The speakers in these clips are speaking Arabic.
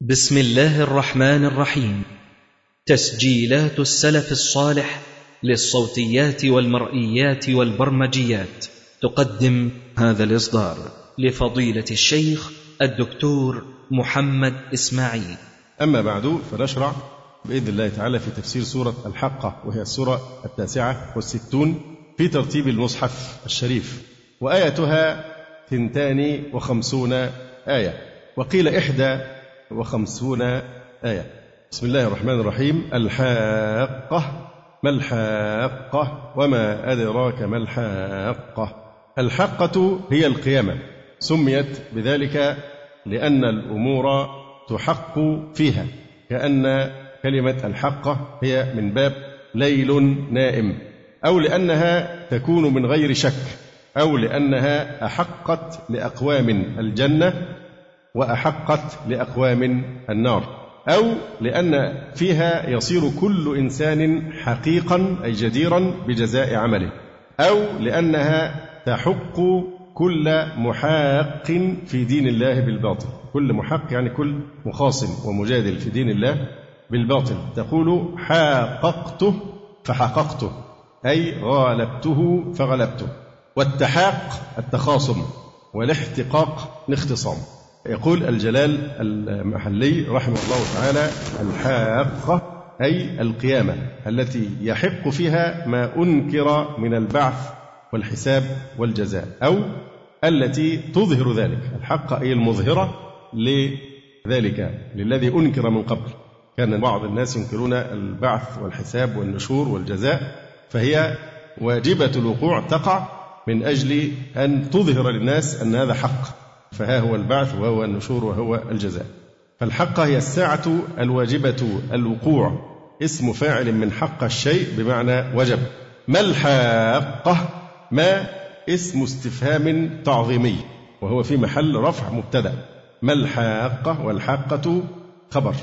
بسم الله الرحمن الرحيم. تسجيلات السلف الصالح للصوتيات والمرئيات والبرمجيات. تقدم هذا الإصدار لفضيلة الشيخ الدكتور محمد إسماعيل. أما بعد فنشرع بإذن الله تعالى في تفسير سورة الحقة وهي السورة التاسعة والستون في ترتيب المصحف الشريف وآيتها ثنتان وخمسون آية. وقيل إحدى وخمسون آية. بسم الله الرحمن الرحيم. الحاقة. ما الحاقة؟ وما أدراك ما الحاقة؟ الحاقة هي القيامة. سميت بذلك لأن الأمور تحق فيها. كأن كلمة الحقة هي من باب ليل نائم. أو لأنها تكون من غير شك. أو لأنها أحقت لأقوام الجنة. وأحقت لأقوام النار أو لأن فيها يصير كل إنسان حقيقا أي جديرا بجزاء عمله أو لأنها تحق كل محاق في دين الله بالباطل. كل محق يعني كل مخاصم ومجادل في دين الله بالباطل. تقول حاققته فحققته أي غالبته فغلبته. والتحاق التخاصم والاحتقاق الاختصام. يقول الجلال المحلي رحمه الله تعالى الحاقة أي القيامة التي يحق فيها ما أنكر من البعث والحساب والجزاء أو التي تظهر ذلك. الحق أي المظهرة لذلك للذي أنكر من قبل. كان بعض الناس ينكرون البعث والحساب والنشور والجزاء فهي واجبة الوقوع تقع من أجل أن تظهر للناس أن هذا حق. فها هو البعث وهو النشور وهو الجزاء. فالحقة هي الساعة الواجبة الوقوع. اسم فاعل من حق الشيء بمعنى وجب. ما الحاقة؟ ما اسم استفهام تعظيمي. وهو في محل رفع مبتدأ. ما الحاقة؟ والحاقة خبر.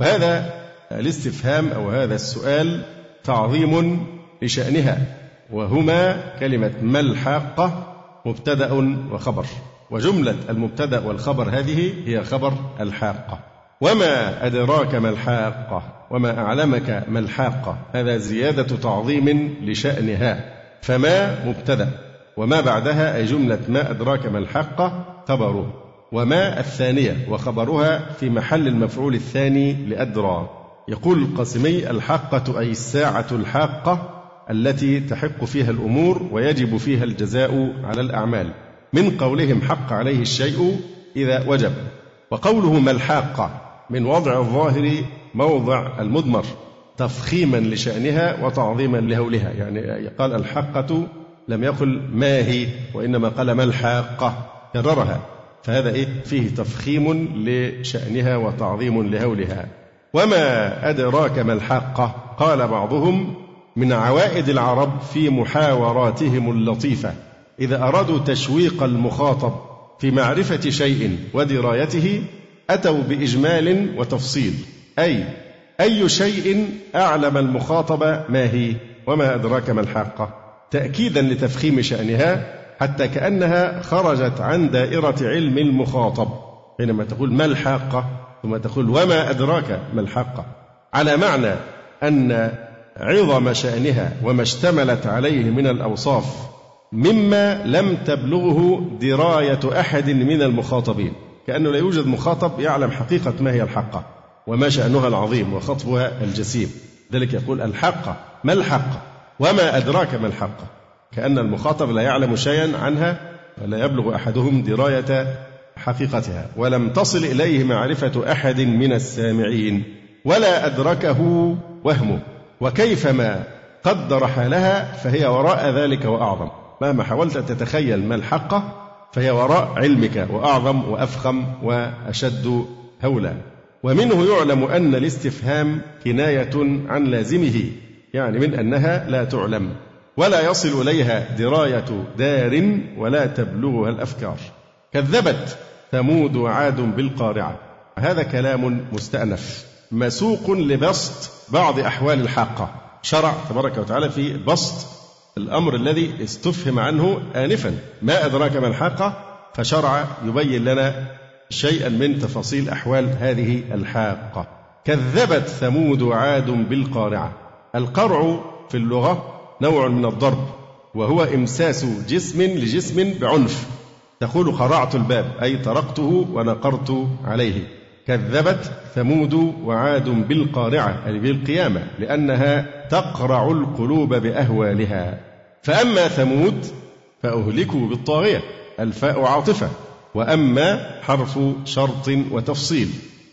وهذا الاستفهام أو هذا السؤال تعظيم لشأنها. وهما كلمة ما الحاقة؟ مبتدأ وخبر. وجملة المبتدأ والخبر هذه هي خبر الحاقة. وما أدراك ما الحاقة؟ وما أعلمك ما الحاقة؟ هذا زيادة تعظيم لشأنها. فما مبتدأ؟ وما بعدها أي جملة ما أدراك ما الحاقة؟ خبره وما الثانية؟ وخبرها في محل المفعول الثاني لأدرى. يقول القاسمي الحاقة أي الساعة الحاقة التي تحق فيها الأمور ويجب فيها الجزاء على الأعمال. من قولهم حق عليه الشيء إذا وجب. وقوله ما الحاقة من وضع الظاهر موضع المضمر تفخيما لشأنها وتعظيما لهولها. يعني قال الحقة لم يقل ما هي وإنما قال ما الحاقة كررها. فهذا إيه؟ فيه تفخيم لشأنها وتعظيم لهولها. وما أدراك ما الحاقة قال بعضهم من عوائد العرب في محاوراتهم اللطيفة. إذا أرادوا تشويق المخاطب في معرفة شيء ودرايته أتوا بإجمال وتفصيل. أي أي شيء أعلم المخاطب ما هي وما أدراك ما الحاقة؟ تأكيدا لتفخيم شأنها حتى كأنها خرجت عن دائرة علم المخاطب. حينما تقول ما الحاقة ثم تقول وما أدراك ما الحاقة. على معنى أن عظم شأنها وما اشتملت عليه من الأوصاف مما لم تبلغه دراية أحد من المخاطبين. كأنه لا يوجد مخاطب يعلم حقيقة ما هي الحقة وما شأنها العظيم وخطبها الجسيم. ذلك يقول الحقة ما الحقة وما أدراك ما الحقة كأن المخاطب لا يعلم شيئا عنها ولا يبلغ أحدهم دراية حقيقتها. ولم تصل إليه معرفة أحد من السامعين. ولا أدركه وهمه. وكيفما قدر حالها فهي وراء ذلك وأعظم. مهما حاولت أن تتخيل ما الحقة فهي وراء علمك وأعظم وأفخم وأشد هولا. ومنه يعلم أن الاستفهام كناية عن لازمه يعني من أنها لا تعلم. ولا يصل إليها دراية دار ولا تبلغها الأفكار. كذبت ثمود وعاد بالقارعة. هذا كلام مستأنف. مسوق لبسط بعض أحوال الحاقة شرع تبارك وتعالى في بسط الأمر الذي استفهم عنه آنفا. ما أدراك ما الحاقة؟ فشرع يبين لنا شيئا من تفاصيل أحوال هذه الحاقة. كذبت ثمود عاد بالقارعة. القرع في اللغة نوع من الضرب وهو إمساس جسم لجسم بعنف. تقول قرعت الباب أي طرقته ونقرت عليه. كذبت ثمود وعاد بالقارعة أي بالقيامة لأنها تقرع القلوب بأهوالها. فأما ثمود فأهلكوا بالطاغية الفاء عاطفة. وأما حرف شرط وتفصيل.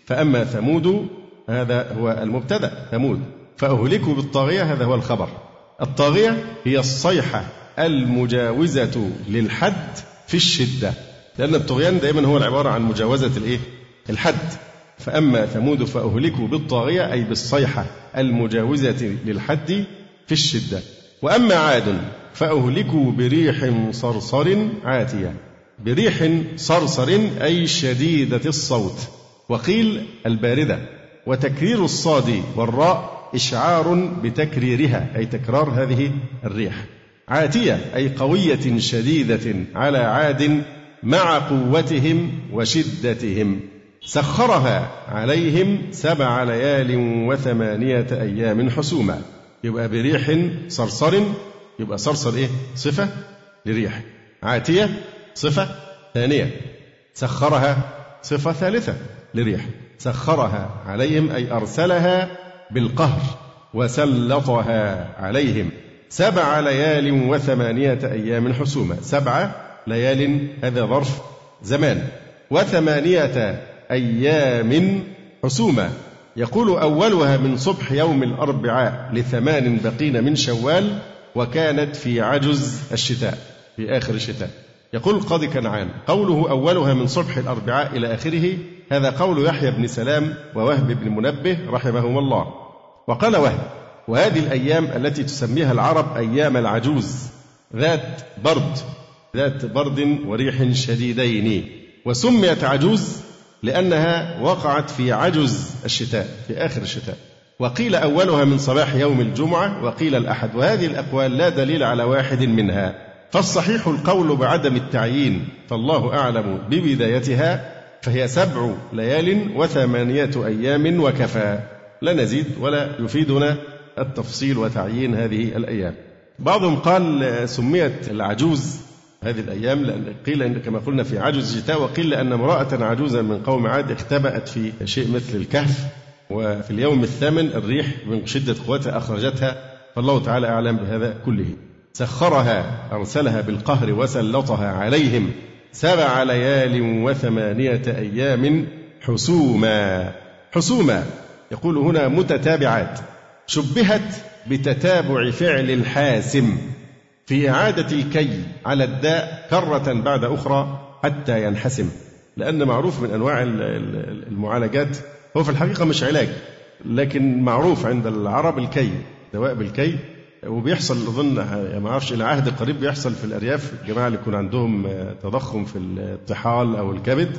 فأما ثمود هذا هو المبتدأ ثمود. فأهلكوا بالطاغية هذا هو الخبر. الطاغية هي الصيحة المجاوزة للحد في الشدة. لأن الطغيان دائما هو العبارة عن مجاوزة الإيه؟ الحد. فأما ثمود فأهلكوا بالطاغية أي بالصيحة المجاوزة للحد في الشدة. وأما عاد فأهلكوا بريح صرصر عاتية. بريح صرصر أي شديدة الصوت. وقيل الباردة. وتكرير الصاد والراء إشعار بتكريرها أي تكرار هذه الريح. عاتية أي قوية شديدة على عاد مع قوتهم وشدتهم. سخرها عليهم سبع ليال وثمانية أيام حسوما. يبقى بريح صرصر يبقى صرصر إيه؟ صفة لريح. عاتية صفة ثانية. سخرها صفة ثالثة لريح. سخرها عليهم أي أرسلها بالقهر وسلطها عليهم سبع ليال وثمانية أيام حسوما. سبع ليال هذا ظرف زمان. وثمانية أيام حسوما يقول أولها من صبح يوم الأربعاء لثمان بقين من شوال وكانت في عجز الشتاء في آخر الشتاء. يقول القاضي كنعان قوله أولها من صبح الأربعاء إلى آخره هذا قول يحيى بن سلام ووهب بن منبه رحمهما الله. وقال وهب وهذه الأيام التي تسميها العرب أيام العجوز ذات برد ذات برد وريح شديدين. وسميت عجوز لأنها وقعت في عجز الشتاء في آخر الشتاء. وقيل أولها من صباح يوم الجمعة وقيل الأحد. وهذه الأقوال لا دليل على واحد منها. فالصحيح القول بعدم التعيين فالله أعلم ببدايتها فهي سبع ليال وثمانية أيام وكفى. لا نزيد ولا يفيدنا التفصيل وتعيين هذه الأيام. بعضهم قال سميت العجوز هذه الأيام لأن قيل إن كما قلنا في عجز الشتاء وقيل أن امرأة عجوزا من قوم عاد اختبأت في شيء مثل الكهف. وفي اليوم الثامن الريح من شدة قوتها أخرجتها. فالله تعالى أعلم بهذا كله. سخرها أرسلها بالقهر وسلطها عليهم. سبع ليال وثمانية أيام حسوما. حسوما يقول هنا متتابعات. شبهت بتتابع فعل الحاسم. في إعادة الكي على الداء كرة بعد أخرى حتى ينحسم لأن معروف من أنواع المعالجات هو في الحقيقة مش علاج لكن معروف عند العرب الكي دواء بالكي وبيحصل أظن ما أعرفش إلى عهد قريب بيحصل في الأرياف الجماعه اللي يكون عندهم تضخم في الطحال أو الكبد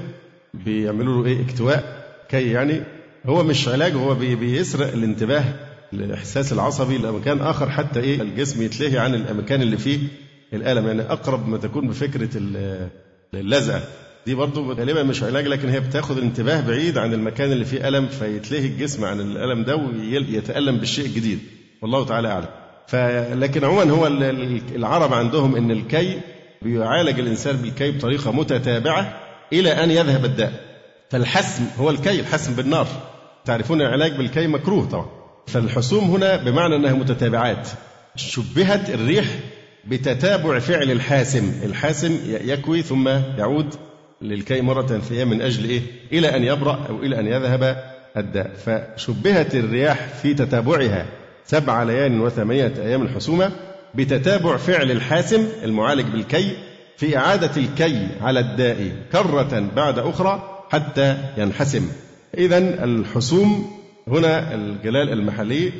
بيعملوا له إيه اكتواء كي يعني هو مش علاج هو بيسرق الانتباه الاحساس العصبي لمكان آخر حتى إيه الجسم يتلهي عن المكان اللي فيه الألم. يعني أقرب ما تكون بفكرة اللزقه دي برضه غالبا مش علاج لكن هي بتاخد الانتباه بعيد عن المكان اللي فيه ألم فيتلهي الجسم عن الألم ده ويتالم بالشيء الجديد. والله تعالى أعلم. فلكن عموما هو العرب عندهم إن الكي بيعالج الإنسان بالكي بطريقة متتابعة إلى أن يذهب الداء. فالحسم هو الكي الحسم بالنار. تعرفون العلاج بالكي مكروه طبعا. فالحسوم هنا بمعنى أنها متتابعات. شبهت الريح بتتابع فعل الحاسم. الحاسم يكوي ثم يعود للكي مرة ثانية من أجل إيه؟ إلى أن يبرأ أو إلى أن يذهب الداء. فشبهت الرياح في تتابعها سبع ليال وثمانية أيام الحسومة بتتابع فعل الحاسم المعالج بالكي في إعادة الكي على الداء كرة بعد أخرى حتى ينحسم. إذا الحسوم هنا الجلال المحلي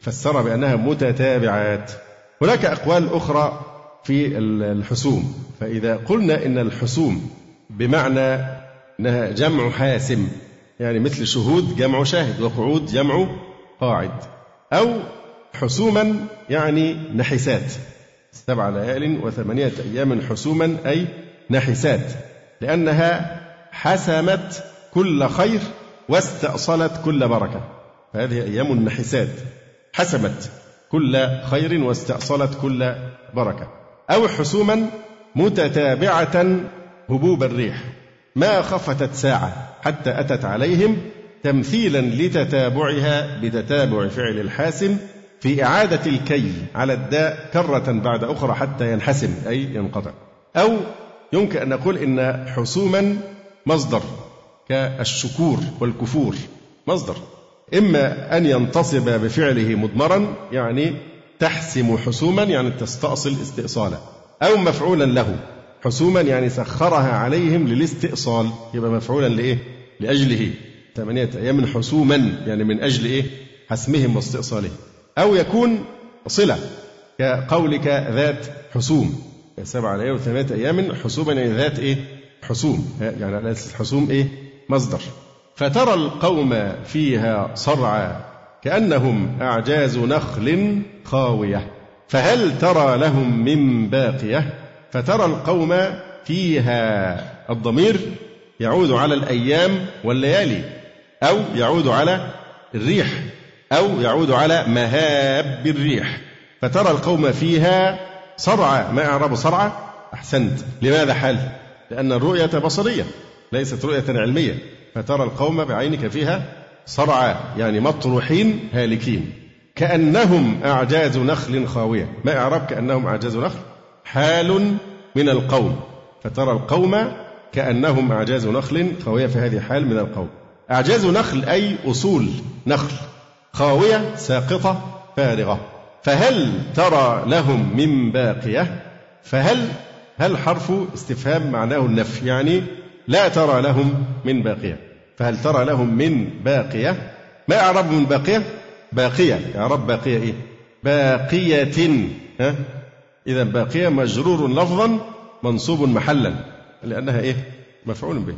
فسر بأنها متتابعات. هناك أقوال أخرى في الحسوم. فإذا قلنا إن الحسوم بمعنى أنها جمع حاسم يعني مثل شهود جمع شاهد وقعود جمع قاعد أو حسوما يعني نحسات. سبع ليال وثمانية أيام حسوما أي نحسات. لأنها حسمت كل خير واستأصلت كل بركة. فهذه أيام النحسات. حسمت كل خير واستأصلت كل بركة. أو حسوما متتابعة هبوب الريح. ما خفتت ساعة حتى أتت عليهم تمثيلا لتتابعها بتتابع فعل الحاسم في إعادة الكي على الداء كرة بعد أخرى حتى ينحسم أي ينقطع. أو يمكن أن نقول إن حسوما مصدر كالشكور والكفور. مصدر. إما أن ينتصب بفعله مضمرا يعني تحسم حسوما يعني تستأصل استئصالا أو مفعولا له حسوما يعني سخرها عليهم للاستئصال يبقى مفعولا لإيه؟ لأجله ثمانية أيام حسوما يعني من أجل إيه؟ حسمهم واستئصالهم أو يكون صلة كقولك ذات حسوم سبعة ليالي وثمانية أيام حسوما يعني ذات إيه؟ حسوم يعني على حسوم إيه؟ مصدر فترى القوم فيها صرعى كأنهم أعجاز نخل خاوية. فهل ترى لهم من باقية؟ فترى القوم فيها الضمير يعود على الأيام والليالي أو يعود على الريح أو يعود على مهاب الريح. فترى القوم فيها صرعى ما إعراب صرعى أحسنت. لماذا حال؟ لأن الرؤية بصرية ليست رؤية علمية. فترى القوم بعينك فيها صرعى يعني مطروحين هالكين. كأنهم أعجاز نخل خاوية. ما إعراب كأنهم أعجاز نخل؟ حال من القوم. فترى القوم كأنهم أعجاز نخل خاوية في هذه حال من القوم. أعجاز نخل أي أصول نخل. خاوية ساقطة فارغة. فهل ترى لهم من باقية؟ فهل هل حرف استفهام معناه النفي؟ يعني لا ترى لهم من باقية. فهل ترى لهم من باقية؟ ما أعرب من باقية؟ باقية. إعراب باقية إيه؟ باقية. ها؟ إذا باقية مجرور لفظا منصوب محلا لأنها إيه؟ مفعول به.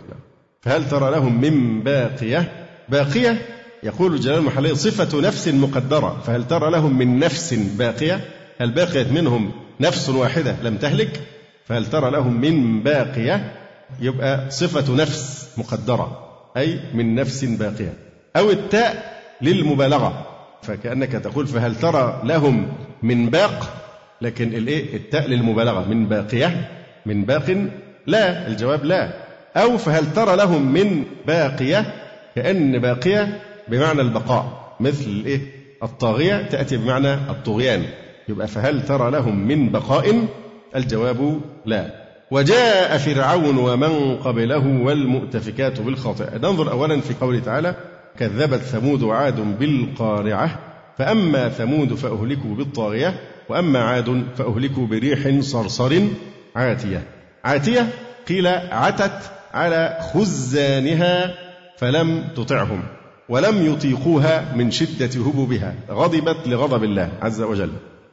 فهل ترى لهم من باقية؟ باقية يقول الجلال المحلي صفة نفس مقدرة. فهل ترى لهم من نفس باقية؟ هل بقيت منهم نفس واحدة لم تهلك؟ فهل ترى لهم من باقية؟ يبقى صفة نفس مقدرة أي من نفس باقية. أو التاء للمبالغة فكأنك تقول فهل ترى لهم من باق؟ لكن الإيه؟ التاء للمبالغة من باقية من باق لا. الجواب لا. أو فهل ترى لهم من باقية؟ كأن باقية بمعنى البقاء مثل الإيه؟ الطاغية تأتي بمعنى الطغيان. يبقى فهل ترى لهم من بقاء؟ الجواب لا. وجاء فرعون ومن قبله والمؤتفكات بالخاطئة ننظر أولا في قوله تعالى كذبت ثمود وعاد بالقارعة فأما ثمود فأهلكوا بالطاغية وأما عاد فأهلكوا بريح صرصر عاتية. عاتية قيل عتت على خزانها فلم تطعهم ولم يطيقوها من شدة هبوبها غضبت لغضب الله عز وجل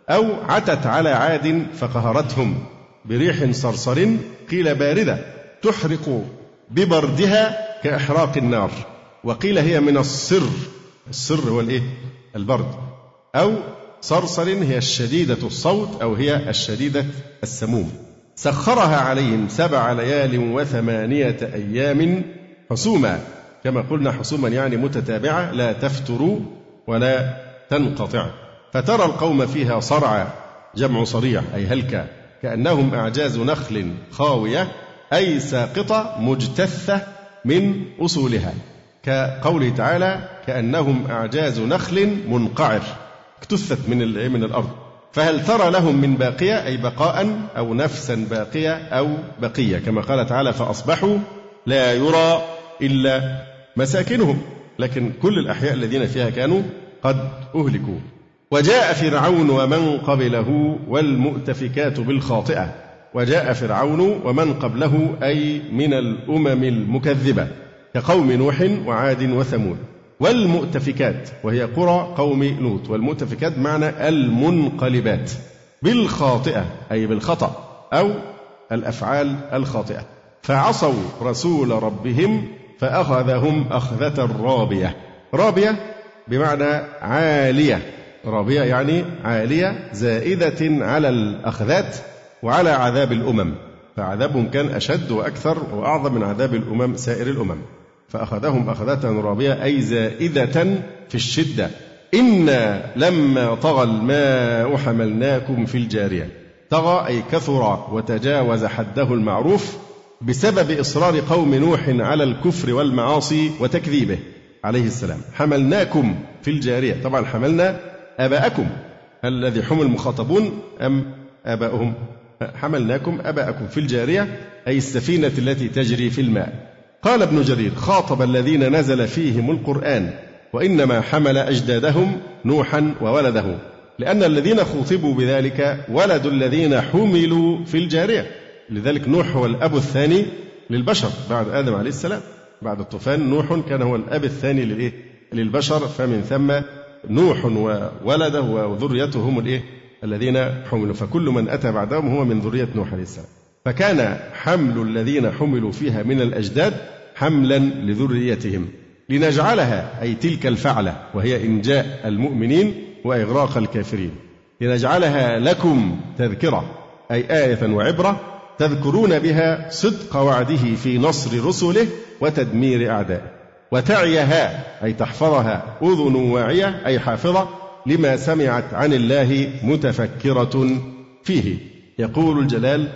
أو عتت على عاد فقهرتهم. بريح صرصر قيل باردة تحرق ببردها كإحراق النار. وقيل هي من الصر الصر هو الإيه؟ البرد. أو صرصر هي الشديدة الصوت أو هي الشديدة السموم. سخرها عليهم سبع ليال وثمانية أيام حسوما. كما قلنا حسوما يعني متتابعة لا تفتر ولا تنقطع. فترى القوم فيها صرعى جمع صريع أي هلكا كأنهم أعجاز نخل خاوية أي ساقطة مجتثة من أصولها. كقوله تعالى كأنهم أعجاز نخل منقعر اكتثت من من الأرض. فهل ترى لهم من باقية؟ أي بقاء أو نفسا باقية أو بقية. كما قال تعالى فأصبحوا لا يرى إلا مساكنهم لكن كل الأحياء الذين فيها كانوا قد أهلكوا. وجاء فرعون ومن قبله والمؤتفكات بالخاطئة. وجاء فرعون ومن قبله أي من الأمم المكذبة كقوم نوح وعاد وثمود. والمؤتفكات وهي قرى قوم لوط. والمؤتفكات معنى المنقلبات بالخاطئة أي بالخطأ أو الأفعال الخاطئة. فعصوا رسول ربهم فأخذهم أخذة رابية. رابية بمعنى عالية. رابية يعني عالية زائدة على الأخذات وعلى عذاب الأمم. فعذابهم كان أشد وأكثر وأعظم من عذاب الأمم سائر الأمم. فأخذهم أخذة رابية أي زائدة في الشدة. إنا لما طغى الماء حملناكم في الجارية. طغى أي كثر وتجاوز حده المعروف بسبب إصرار قوم نوح على الكفر والمعاصي وتكذيبه. عليه السلام. حملناكم في الجارية. طبعا حملنا آباءكم. الذي حمل المخاطبون أم آباؤهم؟ حملناكم أباءكم في الجارية أي السفينة التي تجري في الماء. قال ابن جرير خاطب الذين نزل فيهم القرآن وإنما حمل أجدادهم نوحا وولده لأن الذين خوطبوا بذلك ولد الذين حملوا في الجارية. لذلك نوح هو الأب الثاني للبشر بعد آدم عليه السلام. بعد الطوفان نوح كان هو الأب الثاني للإيه؟ للبشر فمن ثم نوح وولده وذريته هم الإيه؟ الذين حملوا. فكل من أتى بعدهم هو من ذرية نوح عليه السلام. فكان حمل الذين حملوا فيها من الأجداد حملا لذريتهم. لنجعلها أي تلك الفعلة وهي إنجاء المؤمنين وإغراق الكافرين. لنجعلها لكم تذكرة أي آية وعبرة تذكرون بها صدق وعده في نصر رسله وتدمير أعدائه. وتعيها أي تحفظها أذن واعية أي حافظة لما سمعت عن الله متفكرة فيه. يقول الجلال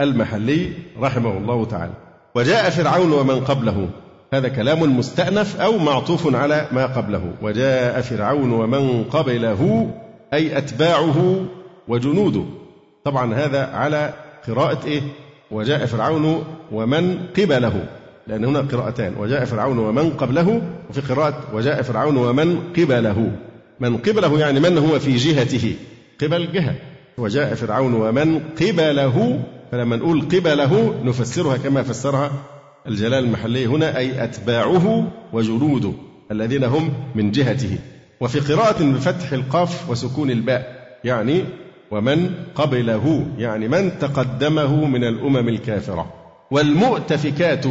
المحلي رحمه الله تعالى وجاء فرعون ومن قبله. هذا كلام مستأنف أو معطوف على ما قبله. وجاء فرعون ومن قبله أي أتباعه وجنوده. طبعا هذا على قراءة إيه؟ وجاء فرعون ومن قبله. لأن هنا قراءتان وجاء فرعون ومن قبله وفي قراءة وجاء فرعون ومن قبله. من قبله يعني من هو في جهته؟ قبل جهة. وجاء فرعون ومن قبله فلما نقول قبله نفسرها كما فسرها الجلال المحلي هنا أي أتباعه وجنوده الذين هم من جهته. وفي قراءة بفتح القاف وسكون الباء يعني ومن قبله يعني من تقدمه من الأمم الكافرة. والمؤتفكات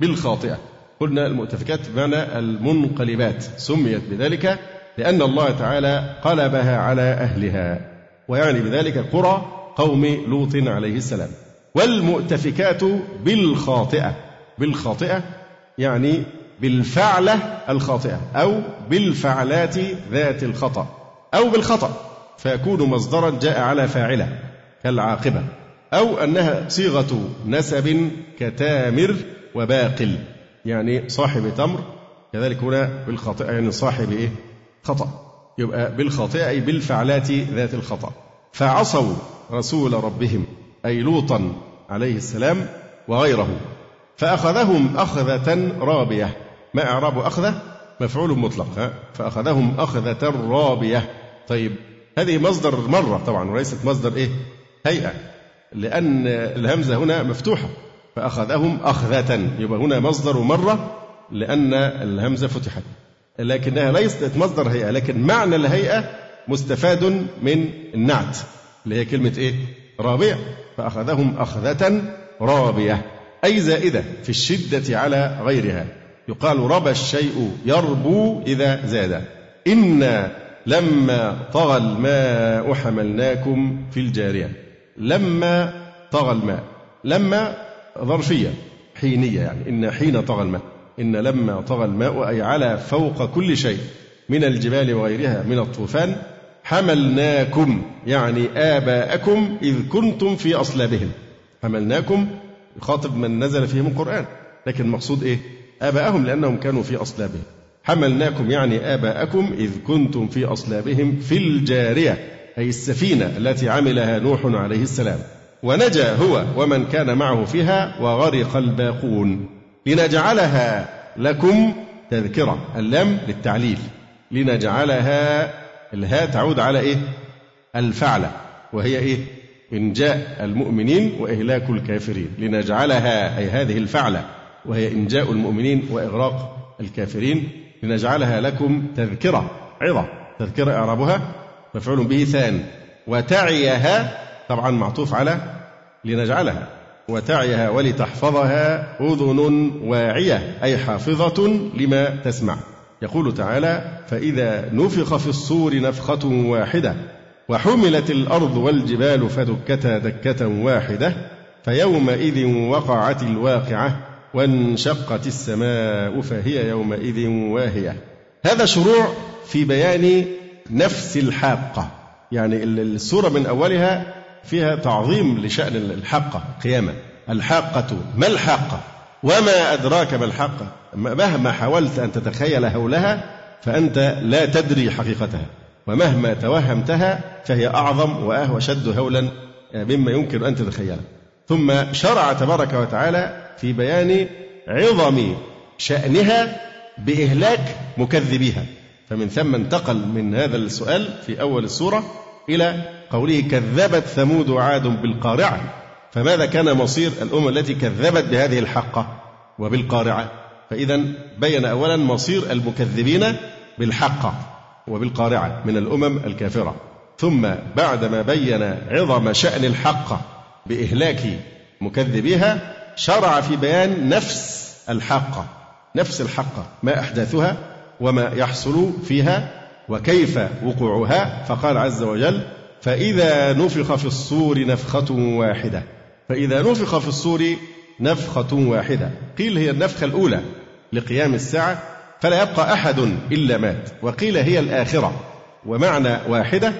بالخاطئة. قلنا المؤتفكات بمعنى المنقلبات. سميت بذلك لأن الله تعالى قلبها على أهلها ويعني بذلك قرى قوم لوط عليه السلام. والمؤتفكات بالخاطئة. بالخاطئة يعني بالفعلة الخاطئة أو بالفعلات ذات الخطأ أو بالخطأ. فيكون مصدرا جاء على فاعلة كالعاقبة أو أنها صيغة نسب كتامر وباقل. يعني صاحب تمر كذلك هنا بالخاطئة يعني صاحب إيه؟ خطأ. يبقى بالخاطئة أي بالفعلات ذات الخطأ. فعصوا رسول ربهم أي لوطا عليه السلام وغيره. فأخذهم أخذة رابية. ما إعراب أخذة؟ مفعول مطلق؟ فأخذهم أخذة رابية. طيب هذه مصدر مرة طبعا وليست مصدر إيه؟ هيئة. لأن الهمزة هنا مفتوحة. فأخذهم أخذة. يبقى هنا مصدر مرة لأن الهمزة فتحت. لكنها ليست مصدر هيئة لكن معنى الهيئة مستفاد من النعت اللي هي كلمة إيه؟ رابية فأخذهم أخذة رابية أي زائدة في الشدة على غيرها. يقال ربى الشيء يربو إذا زاد. إنا لما طغى الماء حملناكم في الجارية. لما طغى الماء. لما ظرفية حينية يعني. إن حين طغى الماء إن لما طغى الماء أي على فوق كل شيء من الجبال وغيرها من الطوفان حملناكم يعني آباءكم إذ كنتم في أصلابهم. حملناكم يخاطب من نزل فيهم القرآن. لكن المقصود إيه؟ آباءهم لأنهم كانوا في أصلابهم. حملناكم يعني آباءكم إذ كنتم في أصلابهم في الجارية أي السفينة التي عملها نوح عليه السلام. ونجا هو ومن كان معه فيها وغرق الباقون. لنجعلها لكم تذكرة اللام للتعليل. لنجعلها الهاء تعود على إيه؟ الفعلة وهي إيه؟ إنجاء المؤمنين وإهلاك الكافرين. لنجعلها أي هذه الفعلة وهي إنجاء المؤمنين وإغراق الكافرين. لنجعلها لكم تذكرة عظة تذكرة إعرابها مفعول به ثان. وتعيها طبعا معطوف على لنجعلها وتعيها ولتحفظها أذن واعية أي حافظة لما تسمع. يقول تعالى فإذا نفخ في الصور نفخة واحدة وحملت الأرض والجبال فدكتا دكة واحدة فيومئذ وقعت الواقعة وانشقت السماء فهي يومئذ واهية. هذا شروع في بيان نفس الحاقة. يعني السورة من أولها فيها تعظيم لشأن الحاقة قيامة الحاقة ما الحاقة؟ وما أدراك ما الحاقة؟ مهما حاولت أن تتخيل هولها فأنت لا تدري حقيقتها. ومهما توهمتها فهي أعظم وأشد هولا مما يمكن أن تتخيله. ثم شرع تبارك وتعالى في بيان عظم شأنها بإهلاك مكذبيها. فمن ثم انتقل من هذا السؤال في أول السورة إلى قوله كذبت ثمود وعاد بالقارعة. فماذا كان مصير الأمم التي كذبت بهذه الحقة وبالقارعة؟ فإذا بين أولا مصير المكذبين بالحقة وبالقارعة من الأمم الكافرة. ثم بعدما بين عظم شأن الحقة بإهلاك مكذبيها شرع في بيان نفس الحقة نفس الحقة ما أحداثها وما يحصل فيها وكيف وقوعها؟ فقال عز وجل فإذا نفخ في الصور نفخة واحدة. فإذا نفخ في الصور نفخة واحدة. قيل هي النفخة الأولى لقيام الساعة فلا يبقى أحد إلا مات. وقيل هي الآخرة. ومعنى واحدة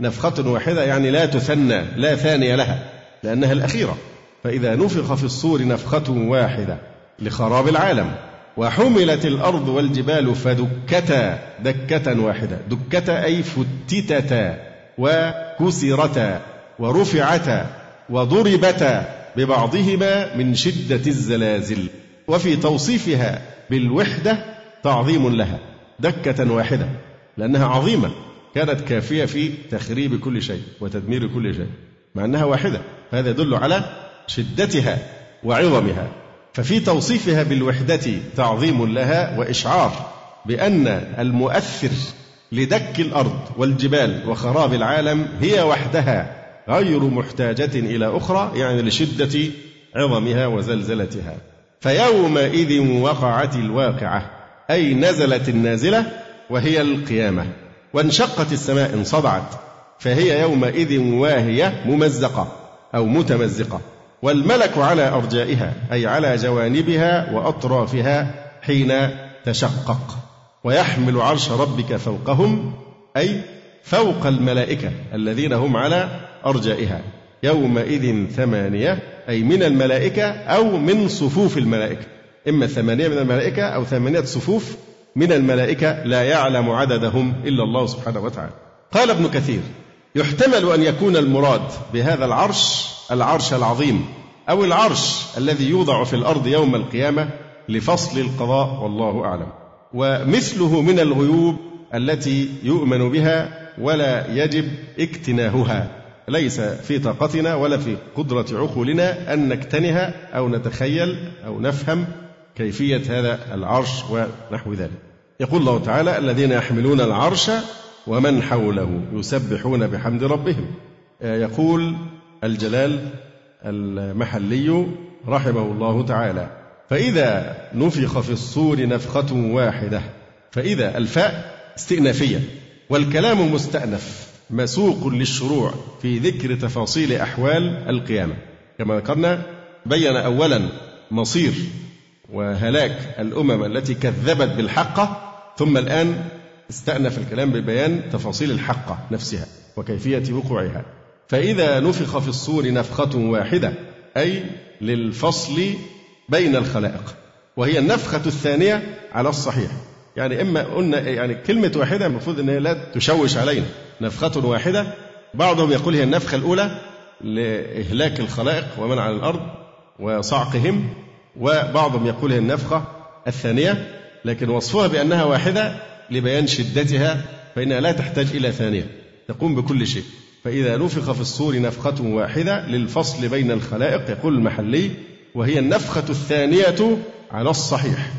نفخة واحدة يعني لا تثنى لا ثانية لها لأنها الأخيرة. فإذا نفخ في الصور نفخة واحدة لخراب العالم. وحملت الأرض والجبال فدكتا دكة واحدة. دكتا أي فتتتا وكسرتا ورفعتا وضربتا ببعضهما من شدة الزلازل. وفي توصيفها بالوحدة تعظيم لها دكة واحدة لأنها عظيمة. كانت كافية في تخريب كل شيء وتدمير كل شيء مع أنها واحدة. فهذا يدل على شدتها وعظمها. ففي توصيفها بالوحدة تعظيم لها وإشعار بأن المؤثر لدك الأرض والجبال وخراب العالم هي وحدها غير محتاجة إلى أخرى يعني لشدة عظمها وزلزلتها. فيومئذ وقعت الواقعة أي نزلت النازلة وهي القيامة. وانشقت السماء انصدعت فهي يومئذ واهية ممزقة أو متمزقة. والملك على أرجائها أي على جوانبها وأطرافها حين تشقق. ويحمل عرش ربك فوقهم أي فوق الملائكة الذين هم على أرجائها. يومئذ ثمانية أي من الملائكة أو من صفوف الملائكة. إما ثمانية من الملائكة أو ثمانية صفوف من الملائكة لا يعلم عددهم إلا الله سبحانه وتعالى. قال ابن كثير يحتمل أن يكون المراد بهذا العرش العرش العظيم أو العرش الذي يوضع في الأرض يوم القيامة لفصل القضاء والله أعلم. ومثله من الغيوب التي يؤمن بها ولا يجب اكتناهها. ليس في طاقتنا ولا في قدرة عقولنا أن نكتنها أو نتخيل أو نفهم كيفية هذا العرش ونحو ذلك. يقول الله تعالى الذين يحملون العرش ومن حوله يسبحون بحمد ربهم. يقول الجلال المحلي رحمه الله تعالى. فإذا نفخ في الصور نفخة واحدة فإذا الفاء استئنافية والكلام مستأنف مسوق للشروع في ذكر تفاصيل أحوال القيامة. كما ذكرنا بين أولا مصير وهلاك الأمم التي كذبت بالحقة ثم الآن استأنف الكلام ببيان تفاصيل الحقة نفسها وكيفية وقوعها. فإذا نفخ في الصور نفخة واحدة أي للفصل بين الخلائق وهي النفخة الثانية على الصحيح. يعني إما قلنا يعني كلمة واحدة المفروض أن لا تشوش علينا. نفخة واحدة بعضهم يقول هي النفخة الأولى لإهلاك الخلائق ومن على الأرض وصعقهم وبعضهم يقول هي النفخة الثانية لكن وصفها بأنها واحدة لبيان شدتها فإنها لا تحتاج إلى ثانية. تقوم بكل شيء. فإذا نفخ في الصور نفخة واحدة للفصل بين الخلائق يقول المحلي وهي النفخة الثانية على الصحيح.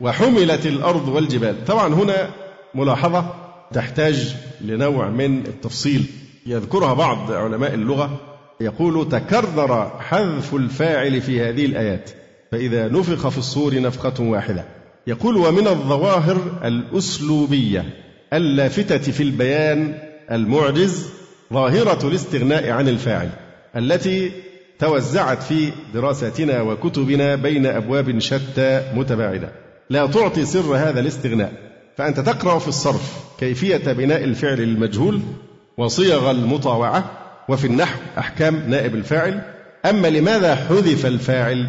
وحملت الأرض والجبال. طبعا هنا ملاحظة تحتاج لنوع من التفصيل. يذكرها بعض علماء اللغة. يقول تكرر حذف الفاعل في هذه الآيات. فإذا نفخ في الصور نفخة واحدة. يقول ومن الظواهر الأسلوبية اللافتة في البيان المعجز ظاهرة الاستغناء عن الفاعل التي توزعت في دراساتنا وكتبنا بين أبواب شتى متباعدة. لا تعطي سر هذا الاستغناء فأنت تقرأ في الصرف كيفية بناء الفعل للمجهول وصيغ المطاوعة وفي النحو أحكام نائب الفاعل. أما لماذا حذف الفاعل؟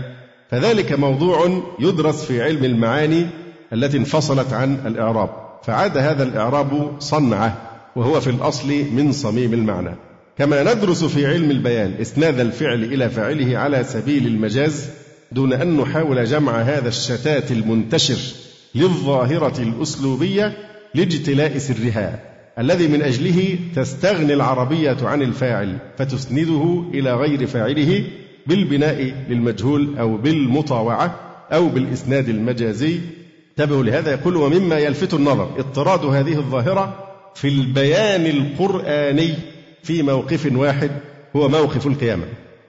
فذلك موضوع يدرس في علم المعاني التي انفصلت عن الإعراب. فعاد هذا الإعراب صنعة. وهو في الأصل من صميم المعنى. كما ندرس في علم البيان إسناد الفعل إلى فاعله على سبيل المجاز دون أن نحاول جمع هذا الشتات المنتشر للظاهرة الأسلوبية لاجتلاء سرها الذي من أجله تستغني العربية عن الفاعل فتسنده إلى غير فاعله بالبناء للمجهول أو بالمطاوعة أو بالإسناد المجازي. انتبهوا لهذا يقول ومما يلفت النظر اضطراد هذه الظاهرة في البيان القرآني في موقف واحد هو موقف القيامة.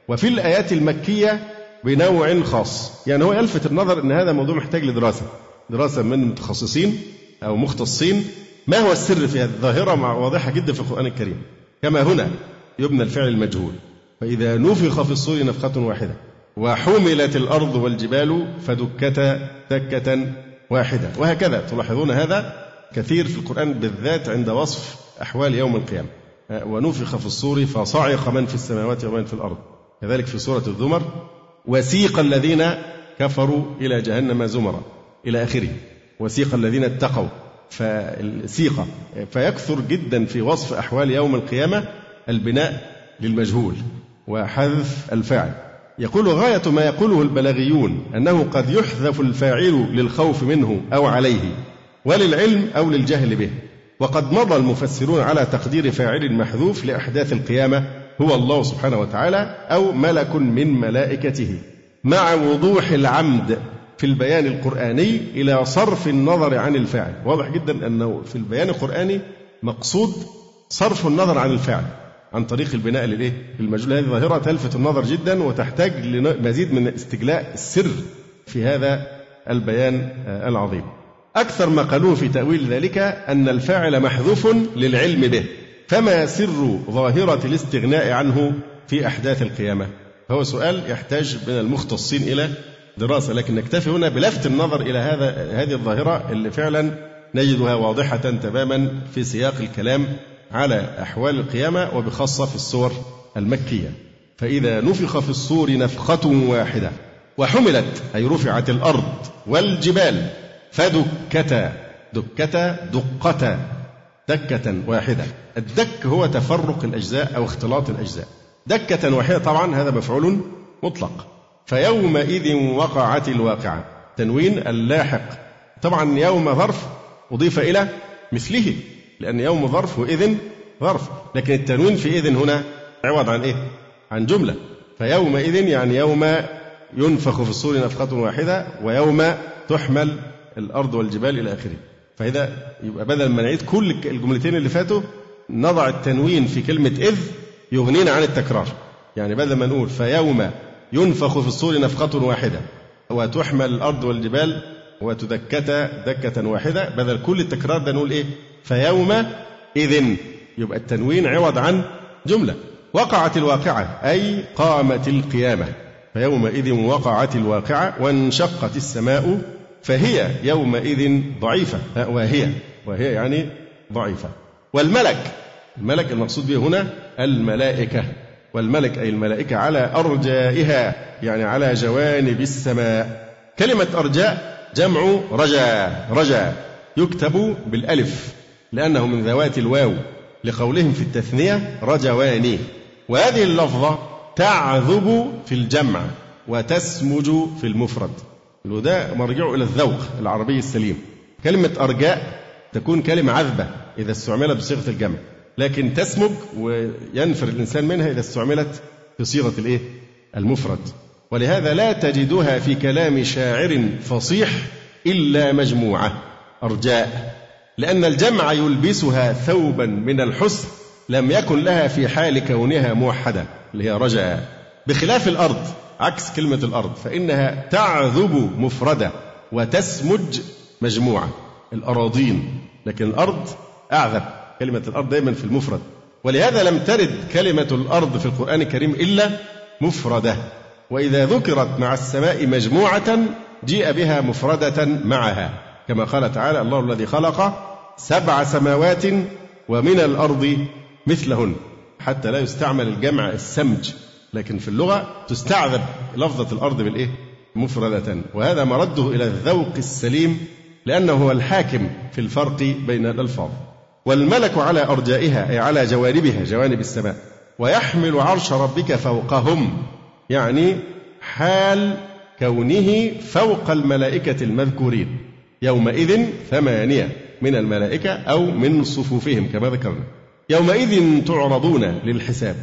وفي الآيات المكية بنوع خاص. يعني هو يلفت النظر أن هذا موضوع محتاج لدراسة. دراسة من متخصصين أو مختصين. ما هو السر في هذه الظاهرة؟ واضحة جدا في القرآن الكريم. كما هنا يبنى الفعل المجهول. فإذا نفخ في الصور نفخة واحدة. وحملت الأرض والجبال فدكتا دكة واحدة. وهكذا. تلاحظون هذا كثير في القرآن بالذات عند وصف أحوال يوم القيامة. ونفخ في الصور فصعق من في السماوات ومن في الأرض. كذلك في سورة الزمر وسيق الذين كفروا إلى جهنم زمرا إلى آخره. وسيق الذين اتقوا فالسيقة فيكثر جدا في وصف أحوال يوم القيامة البناء للمجهول وحذف الفاعل. يقول غاية ما يقوله البلاغيون أنه قد يحذف الفاعل للخوف منه أو عليه. وللعلم أو للجهل به وقد مضى المفسرون على تقدير فاعل محذوف لأحداث القيامة هو الله سبحانه وتعالى أو ملك من ملائكته مع وضوح العمد في البيان القرآني إلى صرف النظر عن الفاعل واضح جدا أنه في البيان القرآني مقصود صرف النظر عن الفاعل عن طريق البناء للإيه؟ للمجهول هذه ظاهرة تلفت النظر جدا وتحتاج لمزيد من استجلاء السر في هذا البيان العظيم. أكثر ما قالوه في تأويل ذلك أن الفاعل محذوف للعلم به. فما سر ظاهرة الاستغناء عنه في أحداث القيامة؟ هو سؤال يحتاج من المختصين إلى دراسة. لكن نكتفي هنا بلفت النظر إلى هذا هذه الظاهرة اللي فعلا نجدها واضحة تماما في سياق الكلام على أحوال القيامة وبخاصة في السور المكية. فإذا نفخ في الصور نفخة واحدة وحملت أي رفعت الأرض والجبال فدكتا دكتا دقتا دكة واحدة. الدك هو تفرق الأجزاء أو اختلاط الأجزاء. دكة واحدة طبعا هذا مفعول مطلق. فيومئذ وقعت الواقعة. تنوين اللاحق. طبعا يوم ظرف أضيف إلى مثله لأن يوم ظرف وإذن ظرف. لكن التنوين في إذن هنا عوض عن إيه؟ عن جملة. فيومئذ يعني يوم ينفخ في الصور نفخة واحدة ويوم تحمل الأرض والجبال إلى آخره. فإذا يبقى بدل ما نعيد كل الجملتين اللي فاتوا نضع التنوين في كلمة إذ يغنينا عن التكرار. يعني بدل ما نقول فيوم ينفخ في الصور نفخة واحدة وتحمل الأرض والجبال وتدكتا دكة واحدة بدل كل التكرار ده نقول إيه؟ فيوم إذن يبقى التنوين عوض عن جملة. وقعت الواقعة أي قامت القيامة. فيومئذ وقعت الواقعة وانشقت السماء فهي يومئذ ضعيفة. وهي وهي يعني ضعيفة. والملك الملك المقصود به هنا الملائكة. والملك أي الملائكة على أرجائها يعني على جوانب السماء. كلمة أرجاء جمع رجا رجا يكتب بالألف لأنه من ذوات الواو. لقولهم في التثنية رجواني. وهذه اللفظة تعذب في الجمع وتسمج في المفرد. وده مرجعه إلى الذوق العربي السليم. كلمة أرجاء تكون كلمة عذبة إذا استعملت بصيغة الجمع. لكن تسمج وينفر الإنسان منها إذا استعملت بصيغة الإيه؟ المفرد. ولهذا لا تجدها في كلام شاعر فصيح إلا مجموعة أرجاء. لأن الجمع يلبسها ثوبا من الحسن لم يكن لها في حال كونها موحدة اللي هي رجاء. بخلاف الأرض عكس كلمة الأرض فإنها تعذب مفردة وتسمج مجموعة الأراضين. لكن الأرض أعذب. كلمة الأرض دائما في المفرد. ولهذا لم ترد كلمة الأرض في القرآن الكريم إلا مفردة. وإذا ذكرت مع السماء مجموعة جيء بها مفردة معها. كما قال تعالى الله الذي خلق سبع سماوات ومن الأرض مثلهن حتى لا يستعمل الجمع السمج. لكن في اللغة تستعذب لفظة الأرض بالإيه؟ مفردة. وهذا مرده إلى الذوق السليم لأنه هو الحاكم في الفرق بين الألفاظ. والملك على أرجائها أي على جوانبها جوانب السماء. ويحمل عرش ربك فوقهم. يعني حال كونه فوق الملائكة المذكورين. يومئذ ثمانية من الملائكة أو من صفوفهم كما ذكرنا. يومئذ تعرضون للحساب.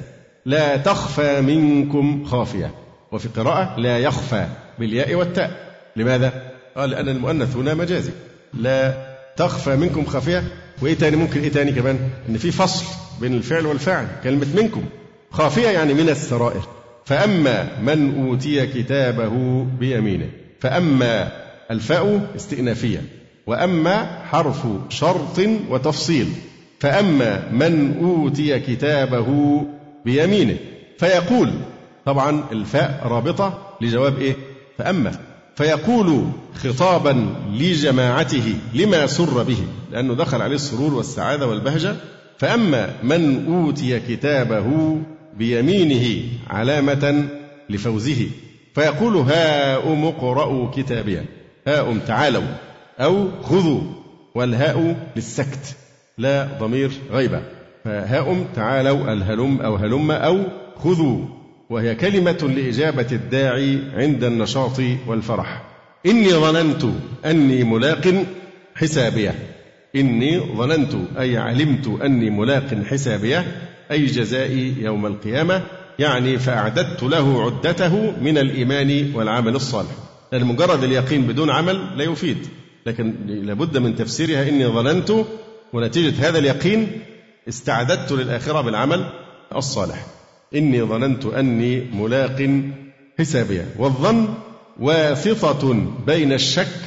لا تخفى منكم خافية. وفي قراءة لا يخفى بالياء والتاء. لماذا؟ قال لأن المؤنث هنا مجازي. لا تخفى منكم خافية. وإيه تاني؟ ممكن إيه تاني كمان؟ إن في فصل بين الفعل والفاعل. كلمة منكم. خافية يعني من السرائر. فأما من أوتي كتابه بيمينه. فأما الفاء استئنافية. وأما حرف شرط وتفصيل. فأما من أوتي كتابه بيمينه. فيقول طبعا الفاء رابطة لجواب إيه؟ فأما فيقول خطابا لجماعته لما سر به لأنه دخل عليه السرور والسعادة والبهجة. فأما من أوتي كتابه بيمينه علامة لفوزه. فيقول هاؤم اقرأوا كتابيا هاؤم تعالوا. أو خذوا والهاء للسكت لا ضمير غيبة. فهاؤم تعالوا الهلم أو هلم أو خذوا. وهي كلمة لإجابة الداعي عند النشاط والفرح. إني ظننت أني ملاق حسابيه. إني ظننت أي علمت أني ملاق حسابيه. أي جزائي يوم القيامة. يعني فأعددت له عدته من الإيمان والعمل الصالح. لأن مجرد اليقين بدون عمل لا يفيد. لكن لابد من تفسيرها إني ظننت ونتيجة هذا اليقين استعددت للآخرة بالعمل الصالح. إني ظننت أني ملاق حسابيا. والظن واسطة بين الشك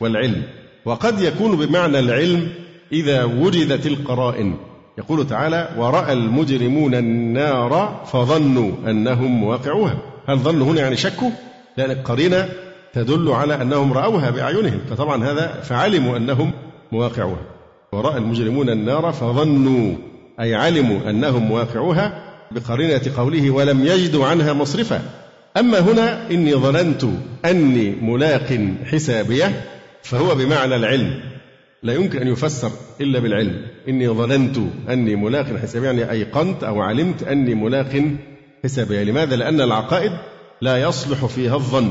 والعلم. وقد يكون بمعنى العلم إذا وجدت القرائن. يقول تعالى ورأى المجرمون النار فظنوا أنهم واقعوها. هل ظنوا هنا يعني شكوا؟ لأن القرينة تدل على أنهم رأوها بأعينهم. فطبعا هذا فعلموا أنهم مواقعوها. ورأى المجرمون النار فظنوا أي علموا أنهم واقعوها بقرينة قوله ولم يجدوا عنها مصرفا. أما هنا إني ظننت أني ملاق حسابية فهو بمعنى العلم. لا يمكن أن يفسر إلا بالعلم. إني ظننت أني ملاق حسابية يعني أيقنت أو علمت أني ملاق حسابية. لماذا؟ لأن العقائد لا يصلح فيها الظن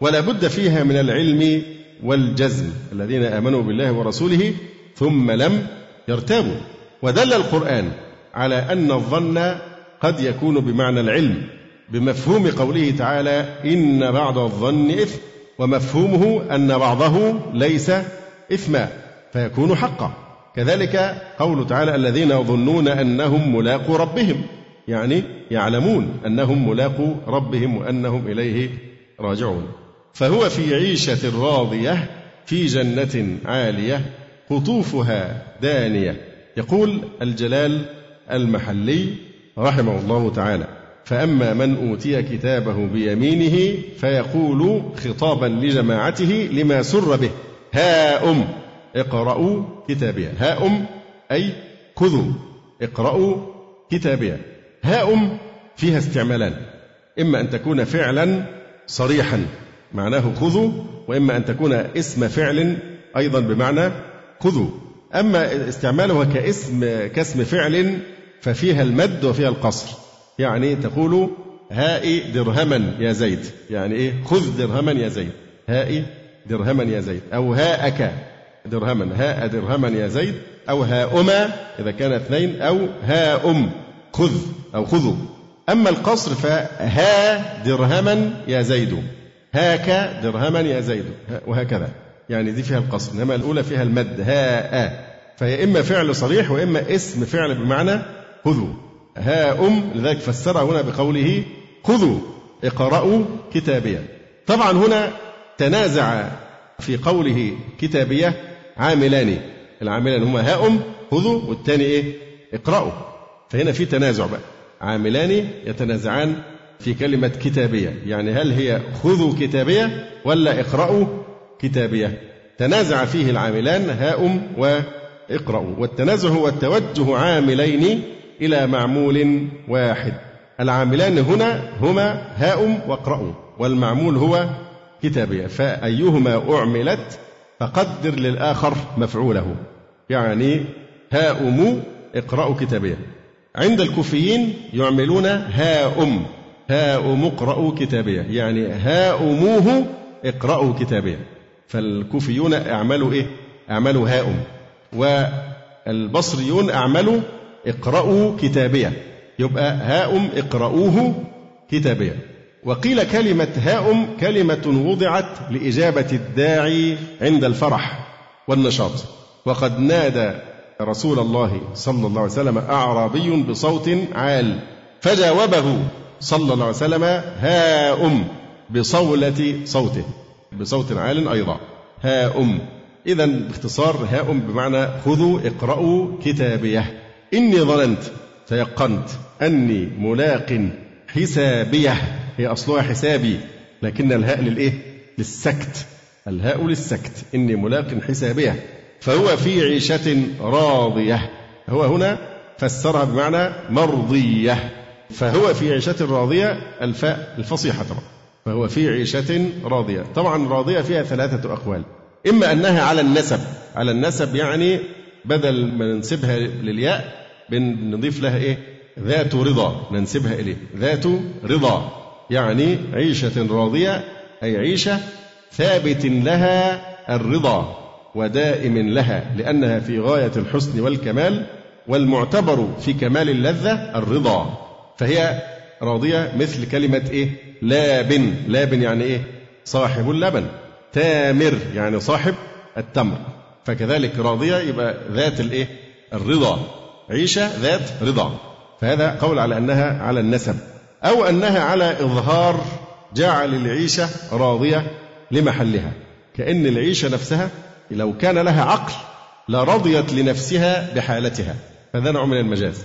ولا بد فيها من العلم والجزم. الذين آمنوا بالله ورسوله ثم لم يرتابوا. ودل القرآن على أن الظن قد يكون بمعنى العلم بمفهوم قوله تعالى إن بعض الظن إثم ومفهومه أن بعضه ليس إثما فيكون حقا. كذلك قوله تعالى الذين يظنون أنهم ملاقو ربهم يعني يعلمون أنهم ملاقو ربهم وأنهم إليه راجعون. فهو في عيشة راضية في جنة عالية قطوفها دانية. يقول الجلال المحلي رحمه الله تعالى فأما من أوتي كتابه بيمينه فيقول خطابا لجماعته لما سر به ها أم اقرأوا كتابيا ها أم أي خذوا اقرأوا كتابيا ها أم فيها استعمالان إما أن تكون فعلا صريحا معناه خذوا وإما أن تكون اسم فعل أيضا بمعنى خذوا أما استعمالها كاسم كاسم فعل ففيها المد وفيها القصر. يعني تقول هائي درهما يا زيد. يعني إيه؟ خذ درهما يا زيد. هائي درهما يا زيد. أو هاءك درهما. هاء درهما يا زيد. أو هاؤما إذا كان اثنين. أو هاؤم. خذ أو خذوا أما القصر فها درهما يا زيد. هاك درهما يا زيد. وهكذا. يعني دي فيها القصر إنما الأولى فيها المد هاء فهي إما فعل صريح وإما اسم فعل بمعنى خذوا. ها أم لذلك فسرها هنا بقوله خذوا اقرأوا كتابيا طبعا هنا تنازع في قوله كتابية عاملان. العاملان هما ها أم خذوا والثاني إيه؟ اقرأوا. فهنا في تنازع بقى. عاملان يتنازعان في كلمة كتابية. يعني هل هي خذوا كتابية ولا اقرأوا كتابية. تنازع فيه العاملان هاؤم واقرأوا والتنازع هو التوجه عاملين إلى معمول واحد. العاملان هنا هما هاؤم واقرأوا والمعمول هو كتابية. فأيهما أعملت فقدر للآخر مفعوله. يعني هاؤم اقرأوا كتابية. عند الكوفيين يعملون هاؤم. هاؤم اقرأوا كتابية. يعني هاؤموه اقرأوا كتابية. فالكوفيون اعملوا إيه؟ اعملوا هاؤم. والبصريون اعملوا اقرأوا كتابية. يبقى هاؤم اقرأوه كتابية. وقيل كلمة هاؤم كلمة وضعت لإجابة الداعي عند الفرح والنشاط. وقد نادى رسول الله صلى الله عليه وسلم أعرابي بصوت عال. فجاوبه صلى الله عليه وسلم هاؤم بصولة صوته. بصوت عال أيضا. هاؤم. إذا باختصار هاؤم بمعنى خذوا اقرأوا كتابيه. إني ظننت تيقنت أني ملاق حسابيه. هي أصلها حسابي لكن الهاء للإيه؟ للسكت. الهاء للسكت. إني ملاق حسابيه. فهو في عيشة راضية. هو هنا فسرها بمعنى مرضية. فهو في عيشة راضية الفاء الفصيحة طبعا فهو في عيشة راضية. طبعا راضية فيها ثلاثة أقوال. إما أنها على النسب. على النسب يعني بدل ما ننسبها للياء بنضيف لها إيه؟ ذات رضا. ننسبها إليه. ذات رضا. يعني عيشة راضية أي عيشة ثابت لها الرضا ودائم لها لأنها في غاية الحسن والكمال والمعتبر في كمال اللذة الرضا. فهي راضية مثل كلمة إيه؟ لابن. لابن يعني إيه؟ صاحب اللبن. تامر يعني صاحب التمر. فكذلك راضية يبقى ذات الإيه؟ الرضا. عيشة ذات رضا. فهذا قول على أنها على النسب. أو أنها على إظهار جعل العيشة راضية لمحلها. كأن العيشة نفسها لو كان لها عقل لرضيت لنفسها بحالتها. هذا نوع من المجاز.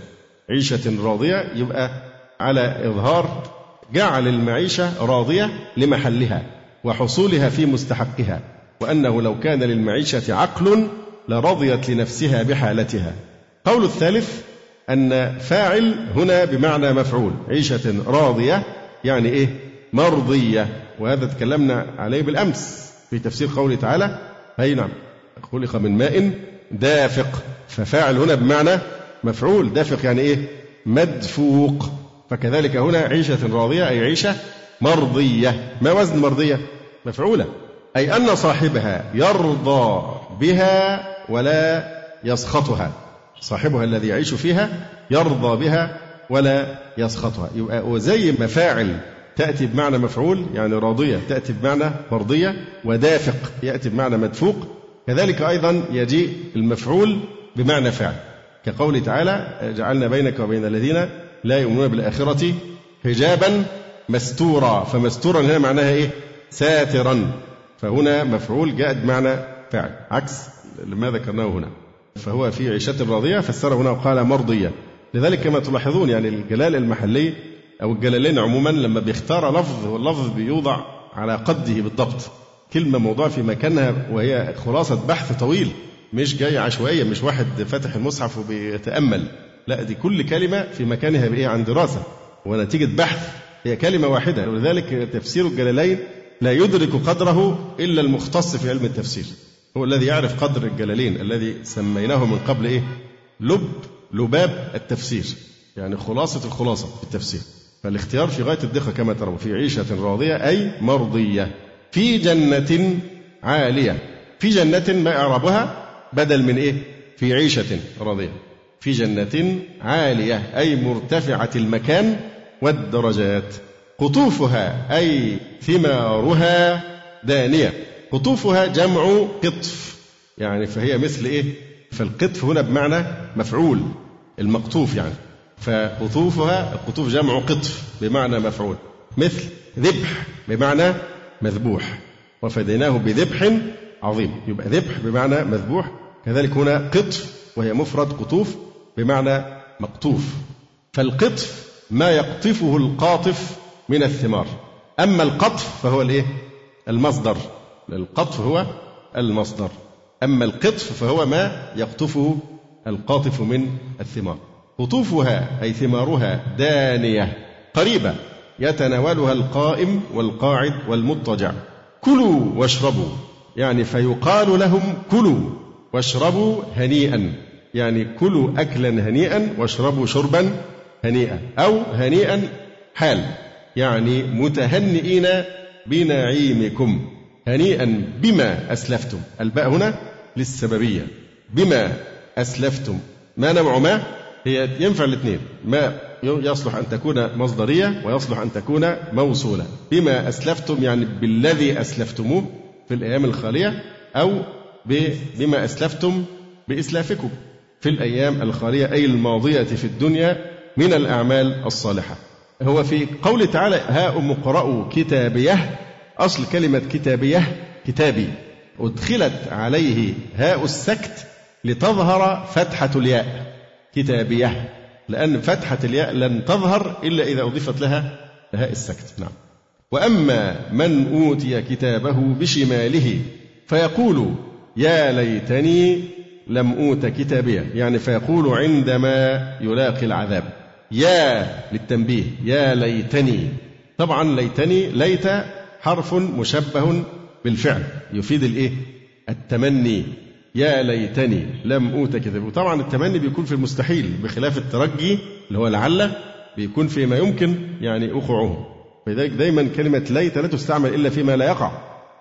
عيشة راضية يبقى على إظهار جعل المعيشة راضية لمحلها وحصولها في مستحقها وأنه لو كان للمعيشة عقل لرضيت لنفسها بحالتها. قول الثالث أن فاعل هنا بمعنى مفعول عيشة راضية يعني إيه؟ مرضية. وهذا تكلمنا عليه بالأمس في تفسير قوله تعالى أي نعم خلق من ماء دافق. ففاعل هنا بمعنى مفعول دافق يعني إيه؟ مدفوق. فكذلك هنا عيشة راضية أي عيشة مرضية. ما وزن مرضية؟ مفعولة. أي أن صاحبها يرضى بها ولا يسخطها. صاحبها الذي يعيش فيها يرضى بها ولا يسخطها. يبقى وزي مفاعل تأتي بمعنى مفعول يعني راضية تأتي بمعنى مرضية ودافق يأتي بمعنى مدفوق. كذلك أيضا يجيء المفعول بمعنى فعل. كقوله تعالى جعلنا بينك وبين الذين لا يؤمنون بالآخرة حجابا مستورا. فمستورا هنا معناها إيه؟ ساترا. فهنا مفعول جاء بمعنى فعل عكس لما ذكرناه هنا. فهو في عيشة راضية فسره هنا وقال مرضية. لذلك كما تلاحظون يعني الجلال المحلي أو الجلالين عموما لما بيختار لفظ واللفظ بيوضع على قده بالضبط. كلمة موضوع في مكانها وهي خلاصة بحث طويل مش جاي عشوائية مش واحد فاتح المصحف وبيتأمل. لا دي كل كلمة في مكانها بإيه؟ عن دراسة. ونتيجة بحث. هي كلمة واحدة. ولذلك تفسير الجلالين لا يدرك قدره إلا المختص في علم التفسير. هو الذي يعرف قدر الجلالين الذي سميناه من قبل إيه؟ لب لباب التفسير. يعني خلاصة الخلاصة في التفسير. فالاختيار في غاية الدقة كما ترون في عيشة راضية أي مرضية. في جنة عالية. في جنة ما إعرابها بدل من إيه؟ في عيشة راضية. في جنة عالية أي مرتفعة المكان والدرجات. قطوفها أي ثمارها دانية. قطوفها جمع قطف. يعني فهي مثل إيه؟ فالقطف هنا بمعنى مفعول المقطوف يعني. فقطوفها القطوف جمع قطف بمعنى مفعول. مثل ذبح بمعنى مذبوح. وفديناه بذبح عظيم. يبقى ذبح بمعنى مذبوح. كذلك هنا قطف وهي مفرد قطوف بمعنى مقطوف. فالقطف ما يقطفه القاطف من الثمار. أما القطف فهو الإيه؟ المصدر. القطف هو المصدر. أما القطف فهو ما يقطفه القاطف من الثمار. قطوفها أي ثمارها دانية قريبة يتناولها القائم والقاعد والمضطجع. كلوا واشربوا. يعني فيقال لهم كلوا واشربوا هنيئا. يعني كلوا أكلا هنيئا واشربوا شربا هنيئا أو هنيئا حال يعني متهنئين بنعيمكم هنيئا بما أسلفتم. الباء هنا للسببية بما أسلفتم. ما نوع ما؟ هي ينفع الاثنين. ما يصلح أن تكون مصدرية ويصلح أن تكون موصولة. بما أسلفتم يعني بالذي أسلفتموه في الأيام الخالية أو بما أسلفتم بإسلافكم. في الأيام الخالية أي الماضية في الدنيا من الأعمال الصالحة. هو في قول تعالى ها أم اقرأوا كتابيه. أصل كلمة كتابيه كتابي. أدخلت عليه هاء السكت لتظهر فتحة الياء. كتابيه. لأن فتحة الياء لن تظهر إلا إذا أضيفت لها هاء السكت. نعم. وأما من أوتي كتابه بشماله فيقول يا ليتني لم أوت كتابية. يعني فيقول عندما يلاقي العذاب. يا للتنبيه. يا ليتني. طبعا ليتني ليت حرف مشبه بالفعل. يفيد الإيه؟ التمني. يا ليتني. لم أوت كتابية. وطبعا التمني بيكون في المستحيل بخلاف الترجي اللي هو لعل بيكون فيما يمكن يعني وقوعه فلذلك دايما كلمة ليت لا تستعمل إلا فيما لا يقع.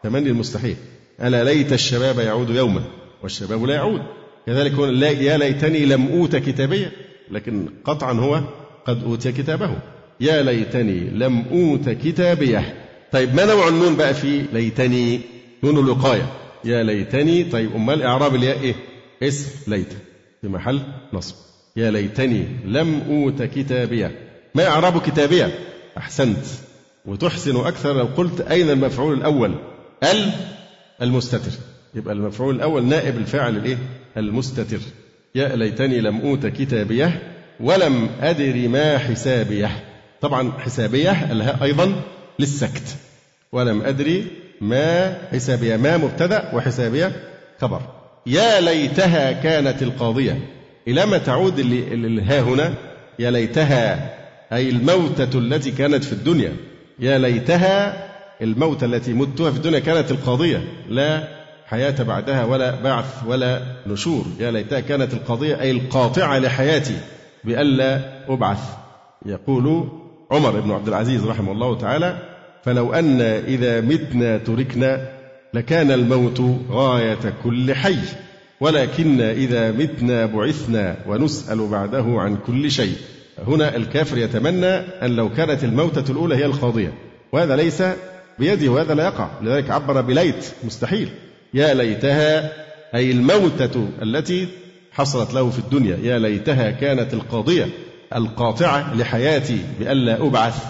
تمني المستحيل. ألا ليت الشباب يعود يوما. والشباب لا يعود. كذلك هنا يا ليتني لم أوت كتابية لكن قطعا هو قد أوتي كتابه. يا ليتني لم أوت كتابيه طيب ما نوع النون بقى في ليتني؟ نون الوقاية. يا ليتني. طيب أمال إعراب الياء إيه؟ اسم ليت. في محل نصب. يا ليتني لم أوت كتابيه ما إعراب كتابيه أحسنت. وتحسن أكثر لو قلت أين المفعول الأول؟ ال المستتر. يبقى المفعول الأول نائب الفاعل الإيه؟ المستتر. يا ليتني لم أوت كتابيه ولم أدر ما حسابيه. طبعا حسابيه الهاء أيضا للسكت. ولم أدري ما حسابيه. ما مبتدأ وحسابيه خبر. يا ليتها كانت القاضية. إلى ما تعود الها هنا؟ يا ليتها أي الموتة التي كانت في الدنيا. يا ليتها الموتة التي متها في الدنيا كانت القاضية. لا حياة بعدها ولا بعث ولا نشور. يا ليتها كانت القضية أي القاطعة لحياتي بألا أبعث. يقول عمر بن عبد العزيز رحمه الله تعالى فلو أن إذا متنا تركنا لكان الموت غاية كل حي ولكن إذا متنا بعثنا ونسأل بعده عن كل شيء. هنا الكافر يتمنى أن لو كانت الموتة الأولى هي القاضية وهذا ليس بيده وهذا لا يقع. لذلك عبر بليت مستحيل. يا ليتها أي الموتة التي حصلت له في الدنيا يا ليتها كانت القاضية القاطعة لحياتي بألا أبعث.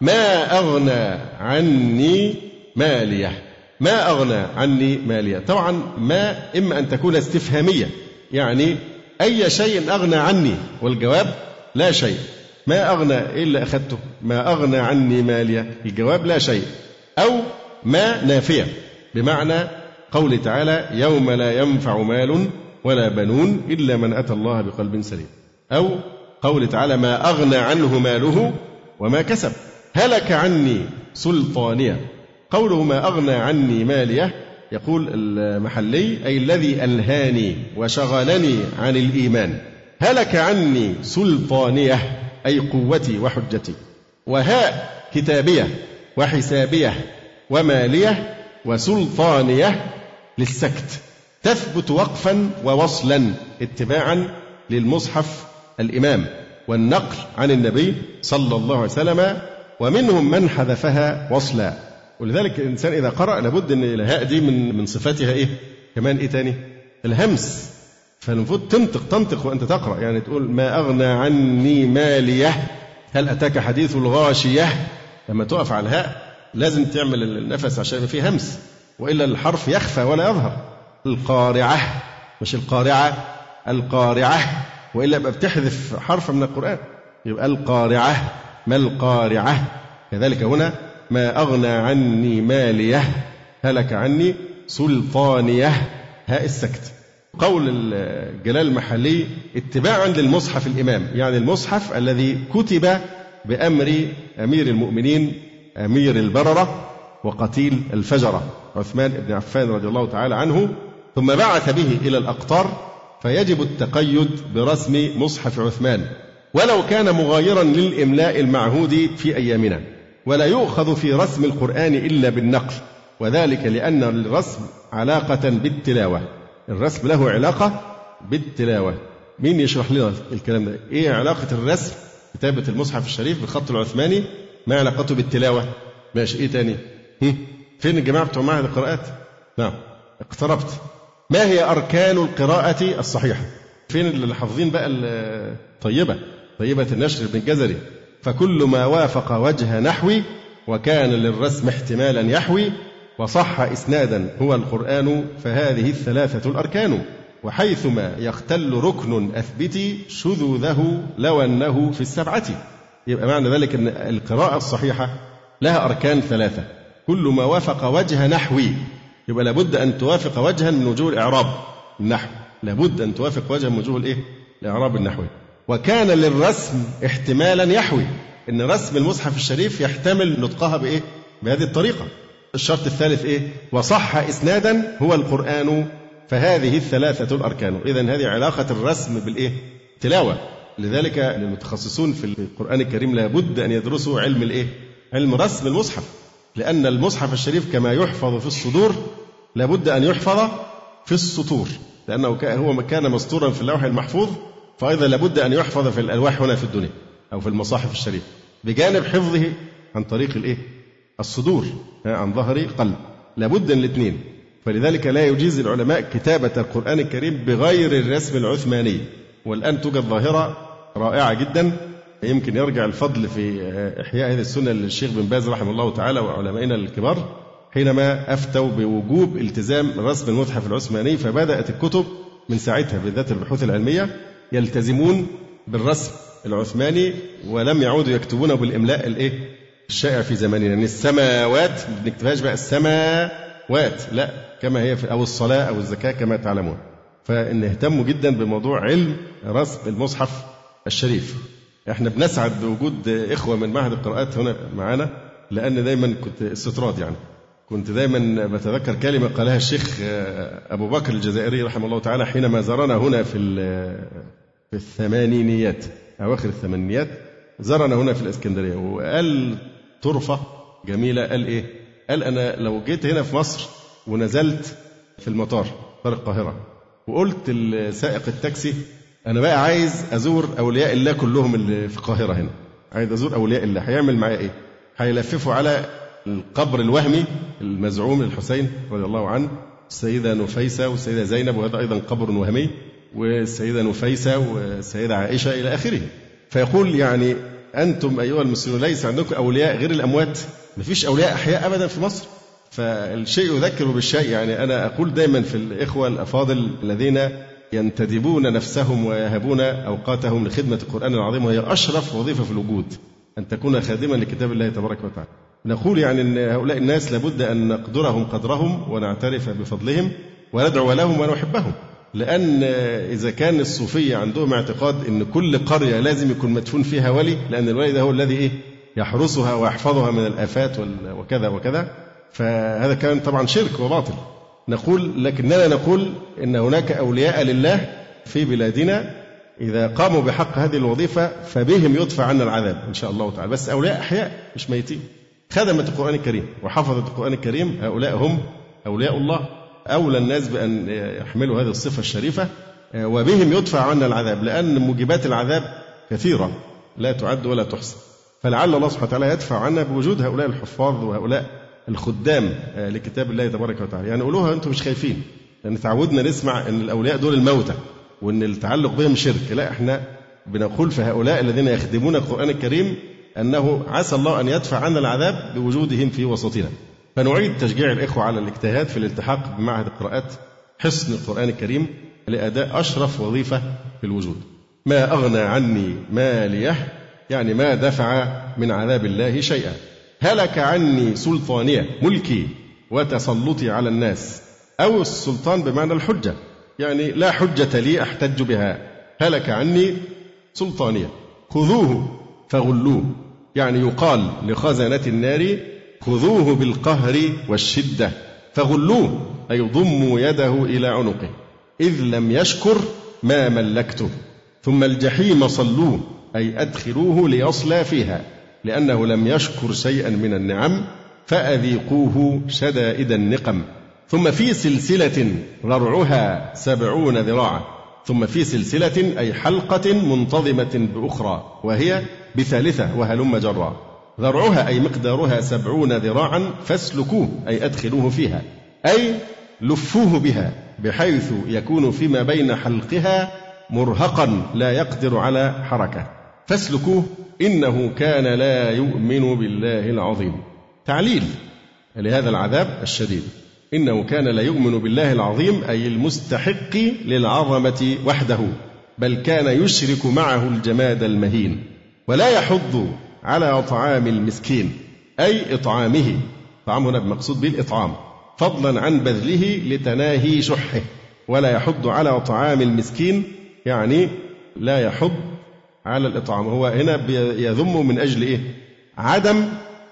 ما أغنى عني مالية؟ ما أغنى عني مالية؟ طبعا ما إما أن تكون استفهامية يعني أي شيء أغنى عني والجواب لا شيء. ما أغنى إيه اللي أخذته ما أغنى عني مالية؟ الجواب لا شيء. أو ما نافية بمعنى قول تعالى يوم لا ينفع مال ولا بنون إلا من أتى الله بقلب سليم. أو قول تعالى ما أغنى عنه ماله وما كسب. هلك عني سلطانية. قوله ما أغنى عني مالية يقول المحلي أي الذي ألهاني وشغلني عن الإيمان. هلك عني سلطانية أي قوتي وحجتي. وهاء كتابية وحسابية ومالية وسلطانية للسكت. تثبت وقفا ووصلا اتباعا للمصحف الإمام والنقل عن النبي صلى الله عليه وسلم ومنهم من حذفها وصلا. ولذلك الإنسان إذا قرأ لابد أن الهاء دي من من صفاتها إيه؟ كمان إيه تاني؟ الهمس. فالمفروض تنطق تنطق وأنت تقرأ. يعني تقول ما أغنى عني مالية هل أتاك حديث الغاشية؟ لما تقف على الهاء لازم تعمل النفس عشان فيه همس. وإلا الحرف يخفى ولا يظهر. القارعة مش القارعة القارعة. وإلا يبقى بتحذف حرف من القرآن. يبقى القارعة ما القارعة؟ كذلك هنا ما أغنى عني مالية هلك عني سلطانية. هاء السكت. قول الجلال المحلي اتباعا للمصحف الإمام يعني المصحف الذي كتب بأمر أمير المؤمنين أمير البررة. وقتيل الفجرة عثمان بن عفان رضي الله تعالى عنه ثم بعث به إلى الأقطار فيجب التقيد برسم مصحف عثمان. ولو كان مغايرا للإملاء المعهود في أيامنا ولا يؤخذ في رسم القرآن إلا بالنقل. وذلك لأن الرسم علاقة بالتلاوة. الرسم له علاقة بالتلاوة. مين يشرح لنا الكلام ده؟ إيه علاقة الرسم؟ كتابة المصحف الشريف بالخط العثماني ما علاقته بالتلاوة؟ ماشي إيه تاني؟ فين الجماعة بتوع معهد القراءات؟ نعم. اقتربت. ما هي أركان القراءة الصحيحة؟ فين اللي حافظين بقى الطيبة طيبة؟ النشر بن الجزري فكل ما وافق وجه نحوي وكان للرسم احتمالا يحوي وصح إسنادا هو القرآن فهذه الثلاثة الأركان. وحيثما يختل ركن أثبتي شذوذه لو أنه في السبعة. يبقى معنى ذلك أن القراءة الصحيحة لها أركان ثلاثة. كل ما وافق وجه نحوي يبقى لابد أن توافق وجها من وجوه الإعراب النحو لابد أن توافق وجها من وجوه الإيه؟ الإعراب النحوي وكان للرسم احتمالا يحوي إن رسم المصحف الشريف يحتمل نطقها بإيه؟ بهذه الطريقة. الشرط الثالث إيه؟ وصح اسنادا هو القرآن فهذه الثلاثة الأركان، اذا هذه علاقة الرسم بالإيه؟ تلاوة. لذلك المتخصصون في القرآن الكريم لابد أن يدرسوا علم الإيه؟ علم رسم المصحف. لأن المصحف الشريف كما يحفظ في الصدور لابد أن يحفظ في السطور، لأنه هو كان مسطورا في اللوح المحفوظ فأيضا لابد أن يحفظ في الألواح هنا في الدنيا أو في المصاحف الشريفة بجانب حفظه عن طريق الإيه؟ الصدور عن ظهر قلب لابد الاثنين فلذلك لا يجيز العلماء كتابة القرآن الكريم بغير الرسم العثماني والآن توجد ظاهرة رائعة جدا يمكن يرجع الفضل في إحياء هذه السنة للشيخ بن باز رحمه الله تعالى وعلمائنا الكبار حينما أفتوا بوجوب التزام رسم المصحف العثماني فبدأت الكتب من ساعتها بالذات البحوث العلمية يلتزمون بالرسم العثماني ولم يعودوا يكتبونه بالإملاء الإيه؟ الشائع في زماننا. يعني السماوات ما بنكتبهاش بقى السماوات لا كما هي في أو الصلاة أو الزكاة كما تعلمون. فإن اهتموا جدا بموضوع علم رسم المصحف الشريف. إحنا بنسعد بوجود إخوة من معهد القراءات هنا معانا لأن دايما كنت استطراد يعني كنت دايما بتذكر كلمة قالها الشيخ أبو بكر الجزائري رحمه الله تعالى حينما زارنا هنا في في الثمانينيات أواخر الثمانينيات زارنا هنا في الإسكندرية وقال طرفة جميلة قال إيه؟ قال أنا لو جيت هنا في مصر ونزلت في المطار مطار القاهرة وقلت لسائق التاكسي أنا بقى عايز أزور أولياء الله كلهم اللي في القاهرة هنا. عايز أزور أولياء الله. هيعمل معايا إيه؟ هيلففوا على القبر الوهمي المزعوم للحسين رضي الله عنه السيدة نفيسة والسيدة زينب وهذا أيضا قبر وهمي والسيدة نفيسة والسيدة عائشة إلى آخره. فيقول يعني أنتم أيها المسلمون ليس عندكم أولياء غير الأموات؟ ما فيش أولياء أحياء أبدا في مصر؟ فالشيء يذكر بالشيء. يعني أنا أقول دائما في الإخوة الأفاضل الذين ينتدبون نفسهم ويهبون أوقاتهم لخدمة القرآن العظيم وهي أشرف وظيفة في الوجود أن تكون خادما لكتاب الله تبارك وتعالى. نقول يعني أن هؤلاء الناس لابد أن نقدرهم قدرهم ونعترف بفضلهم وندعو لهم ونحبهم. لأن إذا كان الصوفية عندهم اعتقاد أن كل قرية لازم يكون مدفون فيها ولي لأن الولي ده هو الذي إيه؟ يحرسها ويحفظها من الآفات وكذا وكذا. فهذا كان طبعا شرك وباطل. نقول لكننا نقول أن هناك أولياء لله في بلادنا إذا قاموا بحق هذه الوظيفة فبهم يدفع عنا العذاب إن شاء الله تعالى. بس أولياء أحياء مش ميتين. خدمت القرآن الكريم وحفظت القرآن الكريم هؤلاء هم أولياء الله. أولى الناس بأن يحملوا هذه الصفة الشريفة وبهم يدفع عنا العذاب لأن موجبات العذاب كثيرة. لا تعد ولا تحصى. فلعل الله سبحانه وتعالى يدفع عنا بوجود هؤلاء الحفاظ وهؤلاء الخدام لكتاب الله تبارك وتعالى. يعني قولوها أنتم مش خايفين لأن تعودنا نسمع أن الأولياء دول الموتى وأن التعلق بهم شرك. لا إحنا بنقول في هؤلاء الذين يخدمون القرآن الكريم أنه عسى الله أن يدفع عنا العذاب بوجودهم في وسطنا. فنعيد تشجيع الإخوة على الاجتهاد في الالتحاق بمعهد القراءات حصن القرآن الكريم لأداء أشرف وظيفة في الوجود. ما أغنى عني ماليه يعني ما دفع من عذاب الله شيئا. هلك عني سلطانية ملكي وتسلطي على الناس. أو السلطان بمعنى الحجة. يعني لا حجة لي أحتج بها. هلك عني سلطانية. خذوه فغلوه. يعني يقال لخزنة النار خذوه بالقهر والشدة. فغلوه أي ضموا يده إلى عنقه. إذ لم يشكر ما ملكته. ثم الجحيم صلوه أي أدخلوه ليصلى فيها. لأنه لم يشكر شيئا من النعم فأذيقوه شدائد النقم. ثم في سلسلة ذرعها سبعون ذراعا. ثم في سلسلة أي حلقة منتظمة بأخرى وهي بثالثة وهلم جرا ذرعها أي مقدارها سبعون ذراعا فاسلكوه أي أدخلوه فيها. أي لفوه بها بحيث يكون فيما بين حلقها مرهقا لا يقدر على حركة. فاسلكوه إنه كان لا يؤمن بالله العظيم. تعليل لهذا العذاب الشديد. إنه كان لا يؤمن بالله العظيم أي المستحق للعظمة وحده بل كان يشرك معه الجماد المهين ولا يحض على طعام المسكين أي إطعامه. طعام هنا بمقصود به الإطعام فضلا عن بذله لتناهي شحه ولا يحض على طعام المسكين يعني لا يحض على الإطعام هو هنا يذم من أجل إيه؟ عدم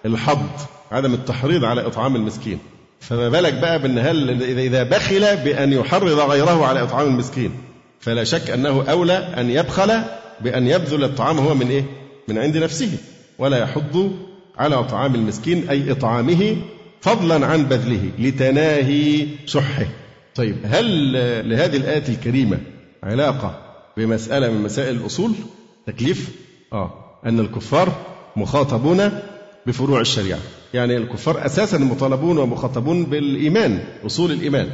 الحض عدم التحريض على إطعام المسكين. فما بالك بقى بأن هل إذا بخل بأن يحرض غيره على إطعام المسكين؟ فلا شك أنه أولى أن يبخل بأن يبذل الطعام هو من إيه؟ من عند نفسه. ولا يحض على طعام المسكين أي إطعامه فضلا عن بذله لتناهي شحه. طيب هل لهذه الآية الكريمة علاقة بمسألة من مسائل الأصول؟ تكليف آه أن الكفار مخاطبون بفروع الشريعة. يعني الكفار أساسا مطالبون ومخاطبون بالإيمان أصول الإيمان.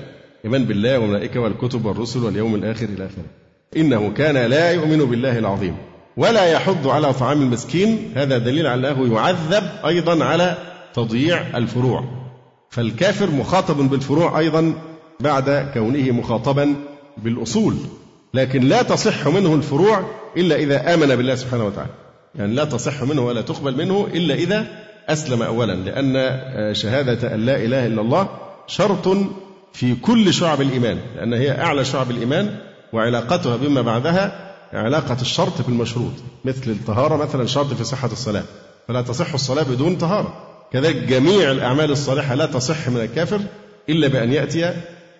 إيمان بالله والملائكة والكتب والرسل واليوم الآخر إلى آخره. إنه كان لا يؤمن بالله العظيم ولا يحض على طعام المسكين. هذا دليل على أنه يعذب أيضا على تضييع الفروع. فالكافر مخاطب بالفروع أيضا بعد كونه مخاطبا بالأصول. لكن لا تصح منه الفروع إلا إذا آمن بالله سبحانه وتعالى. يعني لا تصح منه ولا تقبل منه إلا إذا أسلم أولا لأن شهادة أن لا إله إلا الله شرط في كل شعب الإيمان لأن هي أعلى شعب الإيمان وعلاقتها بما بعدها علاقة الشرط بالمشروط مثل الطهارة مثلا شرط في صحة الصلاة. فلا تصح الصلاة بدون طهارة. كذلك جميع الأعمال الصالحة لا تصح من الكافر إلا بأن يأتي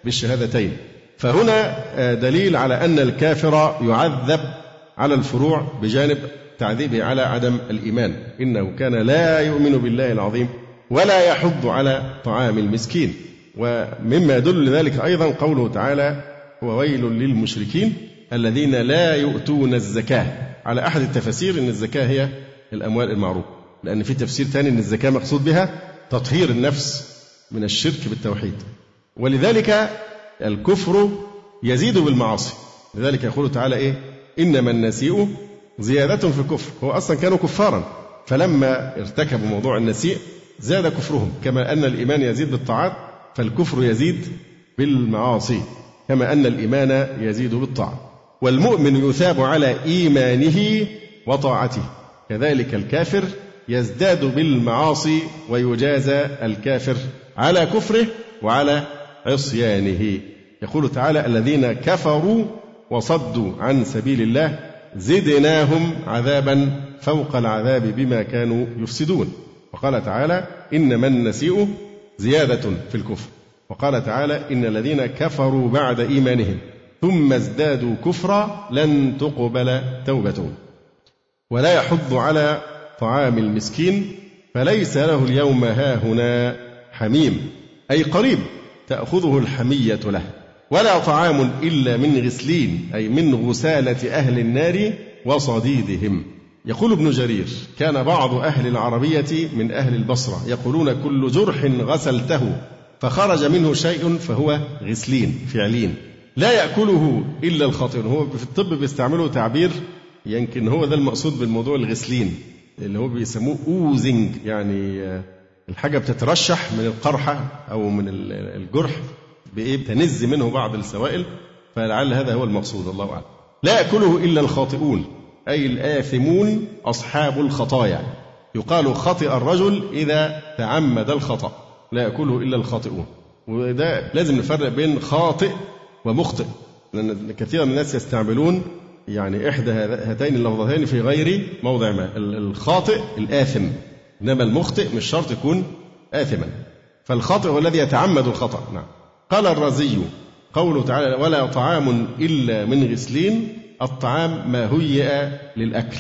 بالشهادتين. فهنا دليل على أن الكافر يعذب على الفروع بجانب تعذيبه على عدم الإيمان. إنه كان لا يؤمن بالله العظيم ولا يحض على طعام المسكين. ومما يدل لذلك أيضا قوله تعالى وويل للمشركين الذين لا يؤتون الزكاة. على أحد التفاسير أن الزكاة هي الأموال المعروفة لأن في تفسير ثاني أن الزكاة مقصود بها تطهير النفس من الشرك بالتوحيد. ولذلك الكفر يزيد بالمعاصي. لذلك يقول تعالى إيه؟ إنما النسيء زيادة في الكفر. هو أصلا كانوا كفارا. فلما ارتكبوا موضوع النسيء زاد كفرهم. كما أن الإيمان يزيد بالطاعات فالكفر يزيد بالمعاصي. كما أن الإيمان يزيد بالطاعة. والمؤمن يثاب على إيمانه وطاعته. كذلك الكافر يزداد بالمعاصي ويجازى الكافر على كفره وعلى عصيانه. يقول تعالى الذين كفروا وصدوا عن سبيل الله زدناهم عذابا فوق العذاب بما كانوا يفسدون. وقال تعالى إنما النسيء زيادة في الكفر. وقال تعالى إن الذين كفروا بعد إيمانهم ثم ازدادوا كفرا لن تقبل توبتهم. ولا يحض على طعام المسكين فليس له اليوم هاهنا حميم أي قريب. تأخذه الحمية له ولا طعام إلا من غسلين أي من غسالة أهل النار وصديدهم. يقول ابن جرير كان بعض أهل العربية من أهل البصرة يقولون كل جرح غسلته فخرج منه شيء فهو غسلين فعلين. لا يأكله إلا الخاطئون هو في الطب بيستعملوا تعبير يمكن هو ده المقصود بالموضوع الغسلين اللي هو بيسموه اوزنج يعني الحاجة بتترشح من القرحة أو من الجرح بإيه؟ تنز منه بعض السوائل فلعل هذا هو المقصود الله أعلم. لا يأكله إلا الخاطئون أي الآثمون أصحاب الخطايا. يقال خطئ الرجل إذا تعمد الخطأ لا يأكله إلا الخاطئون. وده لازم نفرق بين خاطئ ومخطئ لأن كثيرا من الناس يستعملون يعني إحدى هاتين اللفظتين في غير موضع ما الخاطئ الآثم. إنما المخطئ مش شرط يكون آثما. فالخاطئ هو الذي يتعمد الخطأ. نعم. قال الرازي قوله تعالى ولا طعام إلا من غسلين الطعام ما هيئ للأكل.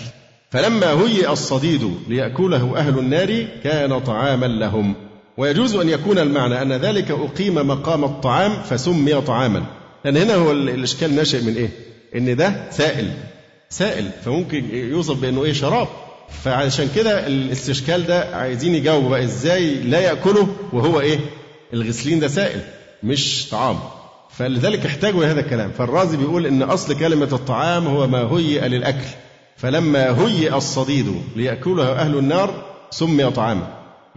فلما هيئ الصديد ليأكله أهل النار كان طعاما لهم. ويجوز أن يكون المعنى أن ذلك أقيم مقام الطعام فسمي طعاما. لأن هنا هو الإشكال ناشئ من إيه؟ إن ده سائل. سائل. فممكن يوصف بأنه إيه؟ شراب. فعشان كده الاستشكال ده عايزين يجاوبوا بقى إزاي لا يأكله وهو إيه؟ الغسلين ده سائل مش طعام. فلذلك احتاجوا لهذا الكلام، فالرازي بيقول إن أصل كلمة الطعام هو ما هيئ للأكل. فلما هيئ الصديد ليأكله أهل النار سمي طعاما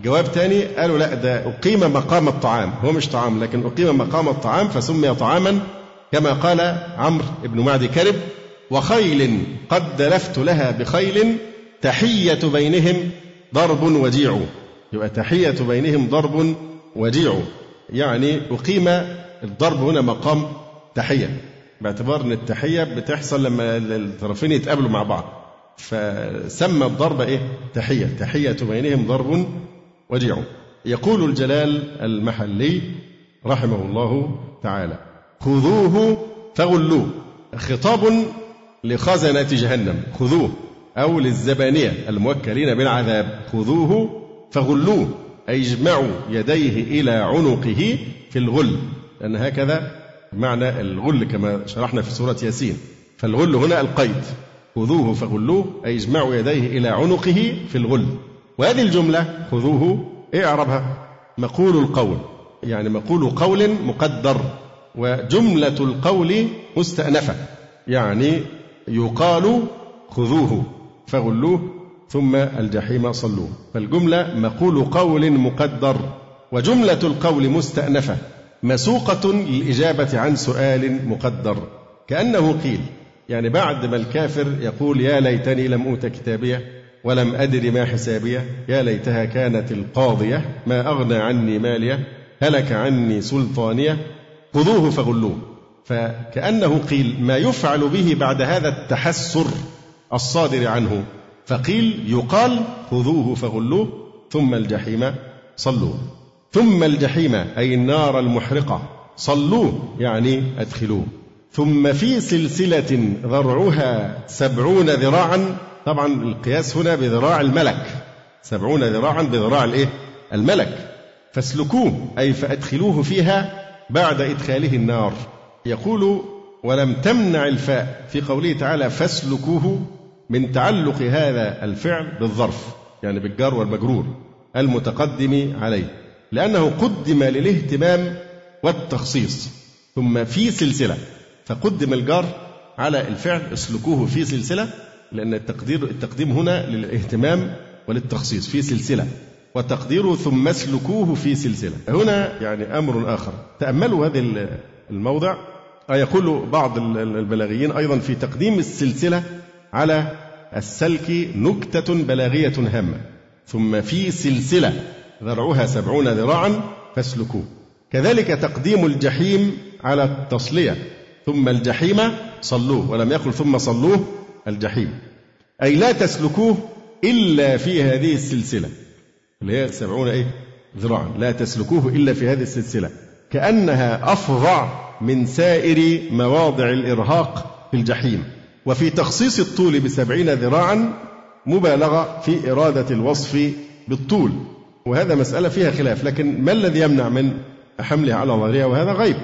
جواب تاني قالوا لا ده أقيم مقام الطعام هو مش طعام لكن أقيم مقام الطعام فسمي طعاما كما قال عمرو بن معدي كرب وخيل قد دلفت لها بخيل تحية بينهم ضرب وجيع. يبقى تحية بينهم ضرب وجيع. يعني أقيم الضرب هنا مقام تحية. باعتبار إن التحية بتحصل لما الطرفين يتقابلوا مع بعض. فسمى الضرب إيه؟ تحية. تحية بينهم ضرب وجيع. يقول الجلال المحلي رحمه الله تعالى خذوه فغلوه. خطاب لخزنة جهنم. خذوه. أو للزبانية الموكلين بالعذاب خذوه فغلوه أي اجمعوا يديه إلى عنقه في الغل. لأن هكذا معنى الغل كما شرحنا في سورة ياسين. فالغل هنا القيد. خذوه فغلوه أي اجمعوا يديه إلى عنقه في الغل. وهذه الجملة خذوه إيه أعربها؟ مقول القول. يعني مقول قول مقدر. وجملة القول مستأنفة. يعني يقال خذوه. فغلوه ثم الجحيم صلوه. فالجملة مقول قول مقدر وجملة القول مستأنفة مسوقة للإجابة عن سؤال مقدر. كأنه قيل يعني بعد ما الكافر يقول يا ليتني لم أوت كتابية ولم أدر ما حسابية يا ليتها كانت القاضية ما أغنى عني مالية هلك عني سلطانية خذوه فغلوه. فكأنه قيل ما يفعل به بعد هذا التحسر الصادر عنه. فقيل يقال خذوه فغلوه ثم الجحيم صلوه. ثم الجحيم أي النار المحرقة صلوه يعني أدخلوه. ثم في سلسلة ذرعها سبعون ذراعا طبعا القياس هنا بذراع الملك. سبعون ذراعا بذراع الإيه؟ الملك. فاسلكوه أي فأدخلوه فيها بعد إدخاله النار. يقول ولم تمنع الفاء. في قوله تعالى فاسلكوه من تعلق هذا الفعل بالظرف يعني بالجار والمجرور المتقدم عليه لأنه قدم للاهتمام والتخصيص ثم في سلسلة فقدم الجار على الفعل اسلكوه في سلسلة لأن التقدير التقديم هنا للاهتمام وللتخصيص في سلسلة وتقديره ثم اسلكوه في سلسلة. هنا يعني أمر آخر. تأملوا هذا الموضع. يقول بعض البلاغيين أيضا في تقديم السلسلة على السلك نكتة بلاغية هامة ثم في سلسلة ذرعها سبعون ذراعا فاسلكوه. كذلك تقديم الجحيم على التصلية ثم الجحيم صلوه ولم يقل ثم صلوه الجحيم. أي لا تسلكوه إلا في هذه السلسلة. اللي هي سبعون إيه؟ ذراعا. لا تسلكوه إلا في هذه السلسلة. كأنها أفظع من سائر مواضع الإرهاق في الجحيم. وفي تخصيص الطول بسبعين ذراعا مبالغة في إرادة الوصف بالطول. وهذا مسألة فيها خلاف لكن ما الذي يمنع من حملها على ظاهرها وهذا غيب.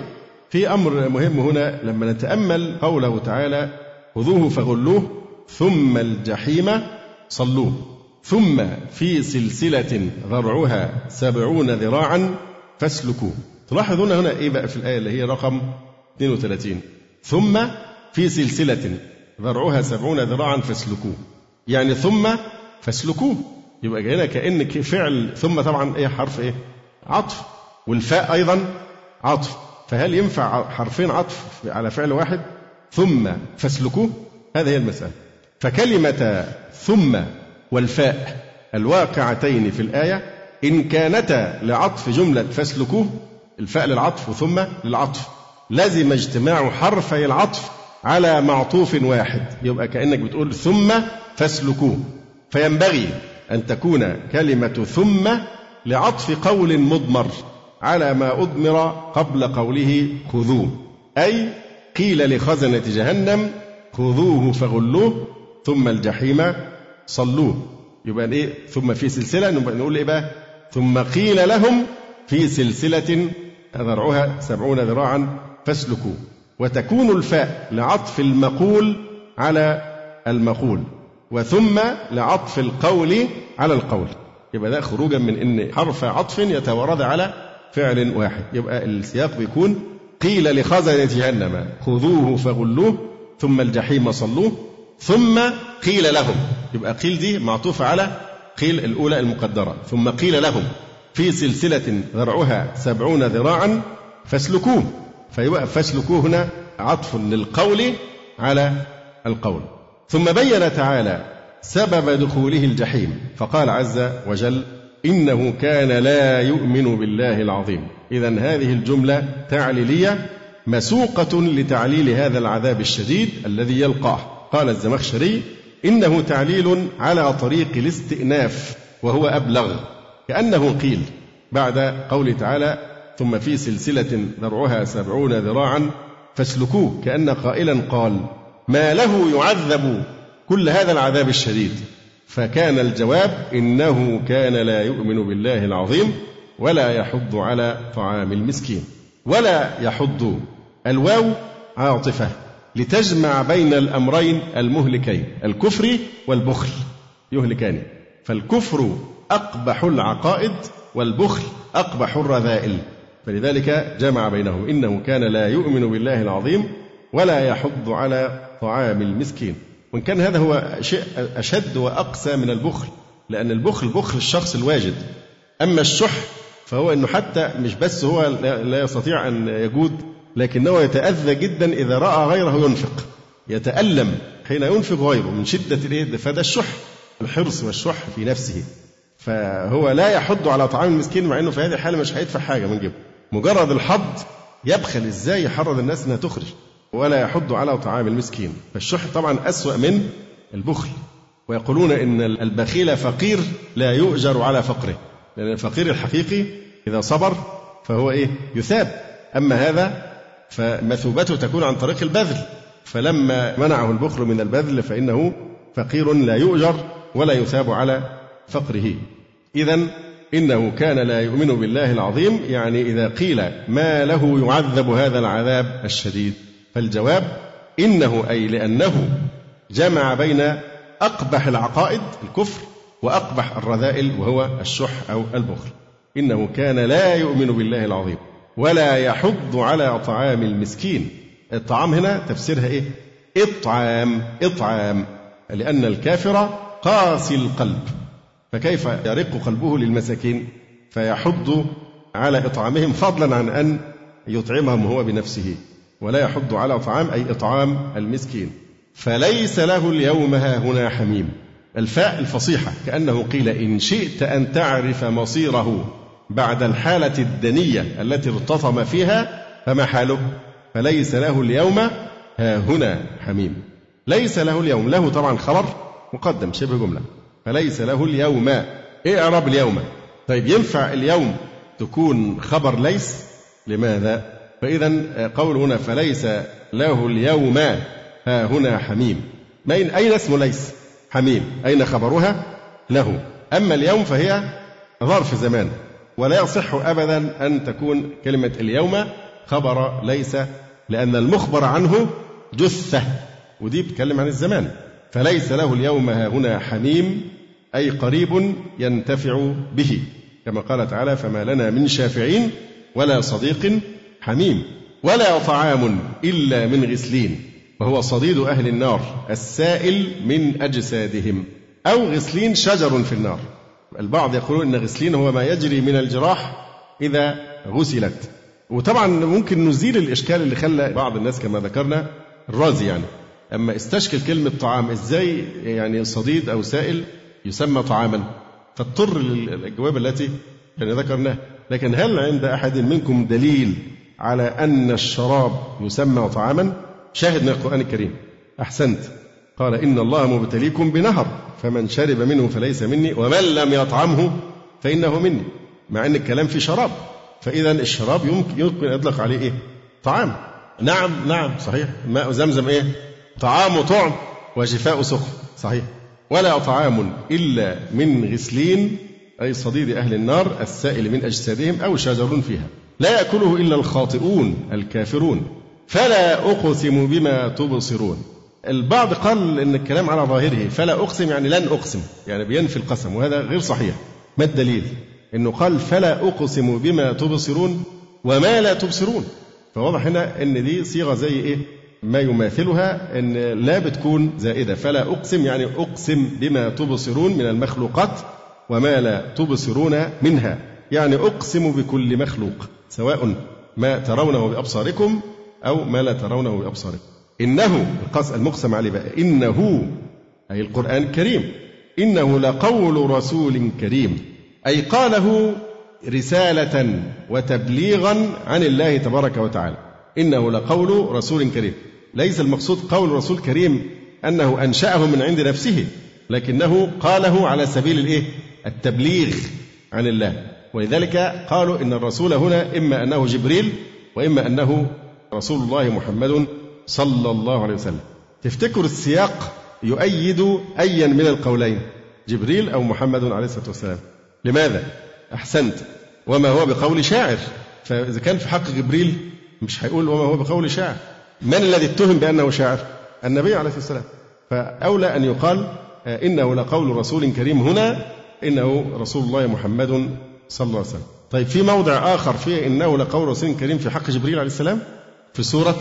في أمر مهم هنا لما نتأمل قوله تعالى خذوه فغلوه ثم الجحيم صلوه. ثم في سلسلة ذرعها سبعون ذراعا فاسلكوه. تلاحظون هنا إيه بقى في الآية اللي هي رقم 32 ثم في سلسلة ذرعها سبعون ذراعا فاسلكوه. يعني ثم فاسلكوه. يبقى هنا كأن فعل ثم طبعا إيه حرف إيه؟ عطف. والفاء أيضا عطف. فهل ينفع حرفين عطف على فعل واحد؟ ثم فاسلكوه. هذه هي المسألة. فكلمة ثم والفاء الواقعتين في الآية إن كانتا لعطف جملة فاسلكوه الفاء للعطف ثم للعطف. لزم اجتماع حرفي العطف على معطوف واحد. يبقى كأنك بتقول ثم فاسلكوه. فينبغي أن تكون كلمة ثم لعطف قول مضمر على ما أضمر قبل قوله خذوه. أي قيل لخزنة جهنم خذوه فغلوه ثم الجحيم صلوه. يبقى إيه؟ ثم في سلسلة. نقول إيه بقى؟ ثم قيل لهم في سلسلة. ذرعها سبعون ذراعا فاسلكوا وتكون الفاء لعطف المقول على المقول وثم لعطف القول على القول. يبقى ده خروجا من إن حرف عطف يتوارد على فعل واحد. يبقى السياق بيكون قيل لخزنة جهنم خذوه فغلوه ثم الجحيم صلوه ثم قيل لهم. يبقى قيل دي معطوفة على قيل الأولى المقدرة ثم قيل لهم في سلسلة ذرعها سبعون ذراعا فاسلكوه. فيبقى فاسلكوه هنا عطف للقول على القول. ثم بين تعالى سبب دخوله الجحيم فقال عز وجل إنه كان لا يؤمن بالله العظيم. إذا هذه الجملة تعليلية مسوقة لتعليل هذا العذاب الشديد الذي يلقاه. قال الزمخشري إنه تعليل على طريق الاستئناف وهو أبلغ كأنه قيل بعد قوله تعالى ثم في سلسلة ذرعها سبعون ذراعا فاسلكوه كأن قائلا قال ما له يعذب كل هذا العذاب الشديد. فكان الجواب إنه كان لا يؤمن بالله العظيم ولا يحض على طعام المسكين ولا يحض. الواو عاطفة لتجمع بين الأمرين المهلكين الكفر والبخل يهلكان. فالكفر أقبح العقائد والبخل أقبح الرذائل. فلذلك جمع بينهم إنه كان لا يؤمن بالله العظيم ولا يحض على طعام المسكين. وإن كان هذا هو شيء أشد وأقسى من البخل لأن البخل بخل الشخص الواجد. أما الشح فهو أنه حتى مش بس هو لا يستطيع أن يجود لكنه يتأذى جدا إذا رأى غيره ينفق يتألم حين ينفق غيره من شدة الإيه فده الشح الحرص والشح في نفسه. فهو لا يحض على طعام المسكين مع إنه في هذه الحالة مش هيدفع حاجة من جيبه. مجرد الحض يبخل إزاي يحرض الناس انها تخرج ولا يحض على طعام المسكين. فالشح طبعا أسوأ من البخل. ويقولون إن البخيل فقير لا يؤجر على فقره لأن الفقير الحقيقي إذا صبر فهو إيه؟ يثاب. أما هذا فمثوبته تكون عن طريق البذل. فلما منعه البخل من البذل فإنه فقير لا يؤجر ولا يثاب على فقره. إذا إنه كان لا يؤمن بالله العظيم يعني إذا قيل ما له يعذب هذا العذاب الشديد. فالجواب إنه أي لأنه جمع بين أقبح العقائد الكفر وأقبح الرذائل وهو الشح أو البخل. إنه كان لا يؤمن بالله العظيم ولا يحض على طعام المسكين. الطعام هنا تفسيرها إيه؟ إطعام إطعام لأن الكافر قاسي القلب. فكيف يرق قلبه للمساكين فيحض على إطعامهم فضلا عن أن يطعمهم هو بنفسه ولا يحض على طعام أي إطعام المسكين. فليس له اليوم ها هنا حميم. الفاء الفصيحة كأنه قيل إن شئت أن تعرف مصيره بعد الحالة الدنية التي ارتطم فيها فما حاله؟ فليس له اليوم ها هنا حميم. ليس له اليوم. له طبعا خبر مقدم شبه جملة. فليس له اليوم. إيه اعراب اليوم؟ طيب ينفع اليوم تكون خبر ليس؟ لماذا؟ فإذا قول هنا فليس له اليوم. ها هنا حميم. أين اسم ليس؟ حميم. أين خبرها؟ له. أما اليوم فهي ظرف زمان. ولا يصح أبدا أن تكون كلمة اليوم خبر ليس لأن المخبر عنه جثة. ودي بتكلم عن الزمان. فليس له اليوم. ها هنا حميم. أي قريب ينتفع به. كما قال تعالى فما لنا من شافعين ولا صديق حميم ولا طعام إلا من غسلين. وهو صديد أهل النار السائل من أجسادهم. أو غسلين شجر في النار. البعض يقولون أن غسلين هو ما يجري من الجراح إذا غسلت. وطبعا ممكن نزيل الإشكال اللي خلى بعض الناس كما ذكرنا الرازي يعني. أما استشكل كلمة طعام إزاي يعني صديد أو سائل؟ يسمى طعاما فاضطر للجواب التي ذكرناها لكن هل عند أحد منكم دليل على أن الشراب يسمى طعاما؟ شاهد من القرآن الكريم. أحسنت. قال إن الله مبتليكم بنهر فمن شرب منه فليس مني ومن لم يطعمه فإنه مني مع أن الكلام في شراب. فإذا الشراب يمكن يمكن يطلق عليه إيه؟ طعام. نعم نعم صحيح. ماء زمزم إيه؟ طعام طعم وشفاء سقم صحيح. ولا طعام إلا من غسلين أي صديد أهل النار السائل من أجسادهم أو شجر فيها. لا يأكله إلا الخاطئون الكافرون. فلا أقسم بما تبصرون. البعض قال إن الكلام على ظاهره فلا أقسم يعني لن أقسم يعني بينفي القسم وهذا غير صحيح. ما الدليل؟ إنه قال فلا أقسم بما تبصرون وما لا تبصرون. فواضح هنا إن دي صيغة زي إيه؟ ما يماثلها إن لا بتكون زائدة. فلا أقسم يعني أقسم بما تبصرون من المخلوقات وما لا تبصرون منها. يعني أقسم بكل مخلوق سواء ما ترونه بأبصاركم أو ما لا ترونه بأبصاركم. إنه المقسم عليه بقى إنه أي القرآن الكريم إنه لقول رسول كريم. أي قاله رسالة وتبليغا عن الله تبارك وتعالى. إنه لقول رسول كريم. ليس المقصود قول رسول كريم أنه أنشأه من عند نفسه لكنه قاله على سبيل الإيه؟ التبليغ عن الله. ولذلك قالوا إن الرسول هنا إما أنه جبريل وإما أنه رسول الله محمد صلى الله عليه وسلم. تفتكر السياق يؤيد أيا من القولين جبريل أو محمد عليه الصلاة والسلام؟ لماذا؟ أحسنت. وما هو بقول شاعر. فإذا كان في حق جبريل مش هيقول وما هو بقول شاعر. من الذي اتهم بأنه شاعر؟ النبي عليه والسلام. فأولى أن يقال إنه لقول رسول كريم هنا إنه رسول الله محمد صلى الله عليه وسلم. طيب في موضع آخر فيه إنه لقول رسول كريم في حق جبريل عليه السلام؟ في سورة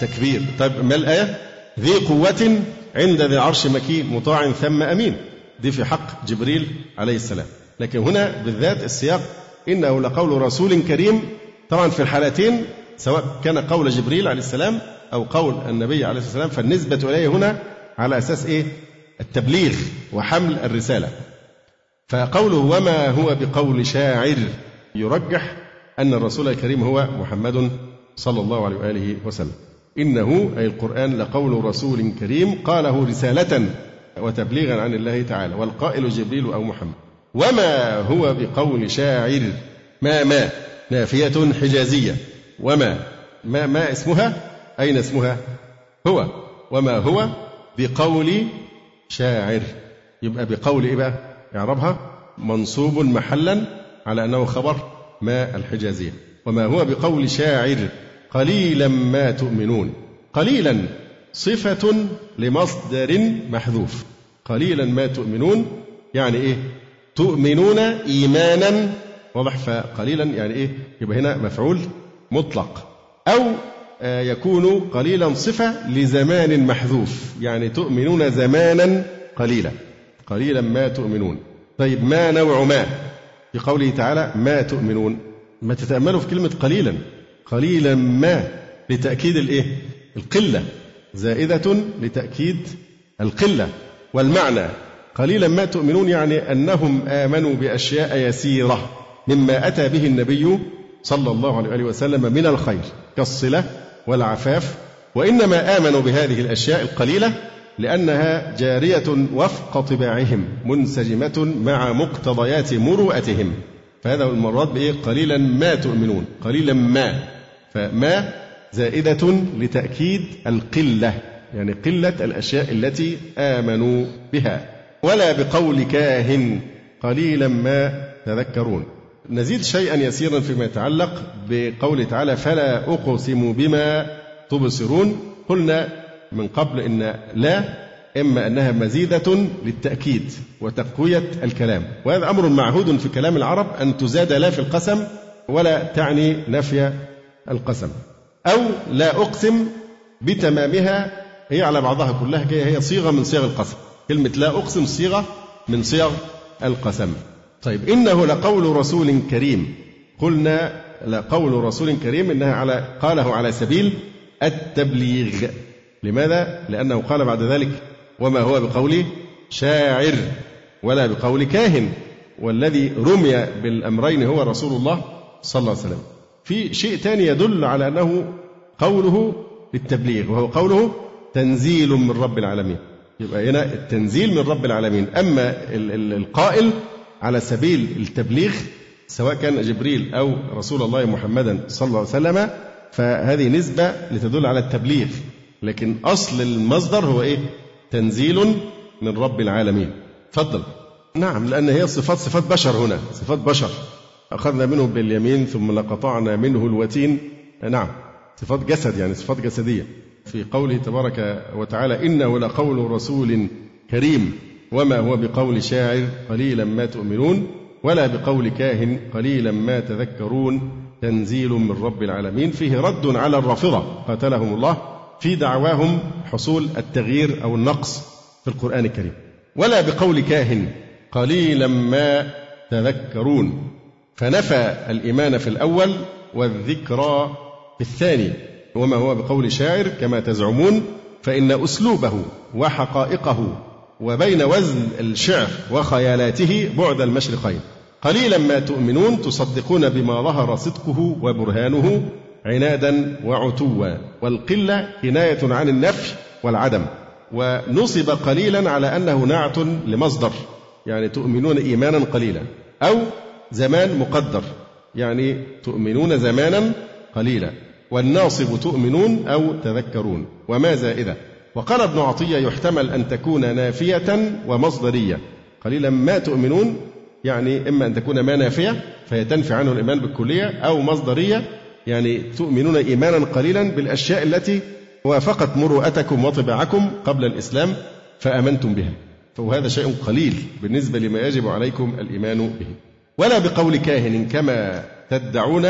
تكبير طيب ما الآية؟ ذي قوة عند ذي العرش مكين مطاع ثم أمين. دي في حق جبريل عليه السلام. لكن هنا بالذات السياق إنه لقول رسول كريم. طبعا في الحالتين سواء كان قول جبريل عليه السلام أو قول النبي عليه الصلاة والسلام فالنسبة إليه هنا على أساس إيه؟ التبليغ وحمل الرسالة. فقوله وما هو بقول شاعر يرجح أن الرسول الكريم هو محمد صلى الله عليه وآله وسلم. إنه أي القرآن لقول رسول كريم قاله رسالة وتبليغا عن الله تعالى والقائل جبريل أو محمد. وما هو بقول شاعر؟ ما ما؟ نافية حجازية. وما ما ما اسمها؟ أين اسمها؟ هو. وما هو؟ بقول شاعر. يبقى بقول إيه بقى؟ إعرابها منصوب محلا على أنه خبر ما الحجازية. وما هو بقول شاعر؟ قليلا ما تؤمنون. قليلا صفة لمصدر محذوف. قليلا ما تؤمنون يعني إيه؟ تؤمنون إيمانا. واضح؟ فقليلا يعني إيه؟ يبقى هنا مفعول مطلق أو آه، يكون قليلا صفة لزمان محذوف يعني تؤمنون زمانا قليلا قليلا ما تؤمنون. طيب ما نوع ما؟ في قوله تعالى ما تؤمنون. ما تتأملوا في كلمة قليلا قليلا ما لتأكيد الإيه؟ القلة. زائدة لتأكيد القلة والمعنى. قليلا ما تؤمنون يعني أنهم آمنوا بأشياء يسيرة مما أتى به النبي صلى الله عليه وسلم من الخير كالصلة والعفاف وإنما آمنوا بهذه الأشياء القليلة لأنها جارية وفق طباعهم منسجمة مع مقتضيات مروءتهم. فهذا المرات بإيه؟ قليلا ما تؤمنون قليلا ما. فما زائدة لتأكيد القلة يعني قلة الأشياء التي آمنوا بها. ولا بقول كاهن قليلا ما تذكرون. نزيد شيئا يسيرا فيما يتعلق بقوله تعالى فلا أقسم بما تبصرون. قلنا من قبل إن لا إما أنها مزيدة للتأكيد وتقوية الكلام. وهذا أمر معهود في كلام العرب أن تزاد لا في القسم ولا تعني نفي القسم. أو لا أقسم بتمامها هي على بعضها كلها هي صيغة من صيغ القسم. كلمة لا أقسم صيغة من صيغ القسم. طيب. إنه لقول رسول كريم. قلنا لقول رسول كريم إنها على قاله على سبيل التبليغ. لماذا؟ لأنه قال بعد ذلك وما هو بقول شاعر ولا بقول كاهن. والذي رمي بالأمرين هو رسول الله صلى الله عليه وسلم. في شيء ثاني يدل على أنه قوله للتبليغ وهو قوله تنزيل من رب العالمين. يبقى هنا التنزيل من رب العالمين. أما القائل على سبيل التبليغ سواء كان جبريل أو رسول الله محمدا صلى الله عليه وسلم فهذه نسبة لتدل على التبليغ. لكن أصل المصدر هو إيه؟ تنزيل من رب العالمين. تفضل. نعم لأن هي صفات صفات بشر هنا صفات بشر. أخذنا منه باليمين ثم لقطعنا منه الوتين. نعم صفات جسد يعني صفات جسدية. في قوله تبارك وتعالى إنه لقول رسول كريم. وما هو بقول شاعر قليلا ما تؤمنون ولا بقول كاهن قليلا ما تذكرون تنزيل من رب العالمين فيه رد على الرافضة. قاتلهم الله في دعواهم حصول التغيير أو النقص في القرآن الكريم. ولا بقول كاهن قليلا ما تذكرون. فنفى الإيمان في الأول والذكرى في الثاني. وما هو بقول شاعر كما تزعمون فإن أسلوبه وحقائقه وبين وزن الشعر وخيالاته بعد المشرقين. قليلا ما تؤمنون تصدقون بما ظهر صدقه وبرهانه عنادا وعتوا. والقلة كناية عن النفي والعدم. ونصب قليلا على أنه نعت لمصدر. يعني تؤمنون إيمانا قليلا. أو زمان مقدر. يعني تؤمنون زمانا قليلا. والناصب تؤمنون أو تذكرون. وما زائدة. وقال ابن عطية يحتمل أن تكون نافية ومصدرية. قليلا ما تؤمنون يعني إما أن تكون ما نافية فهي تنفي عنه الإيمان بالكلية أو مصدرية يعني تؤمنون إيمانا قليلا بالأشياء التي وافقت مروءتكم وطباعكم قبل الإسلام فآمنتم بها. فهذا شيء قليل بالنسبة لما يجب عليكم الإيمان به. ولا بقول كاهن كما تدعون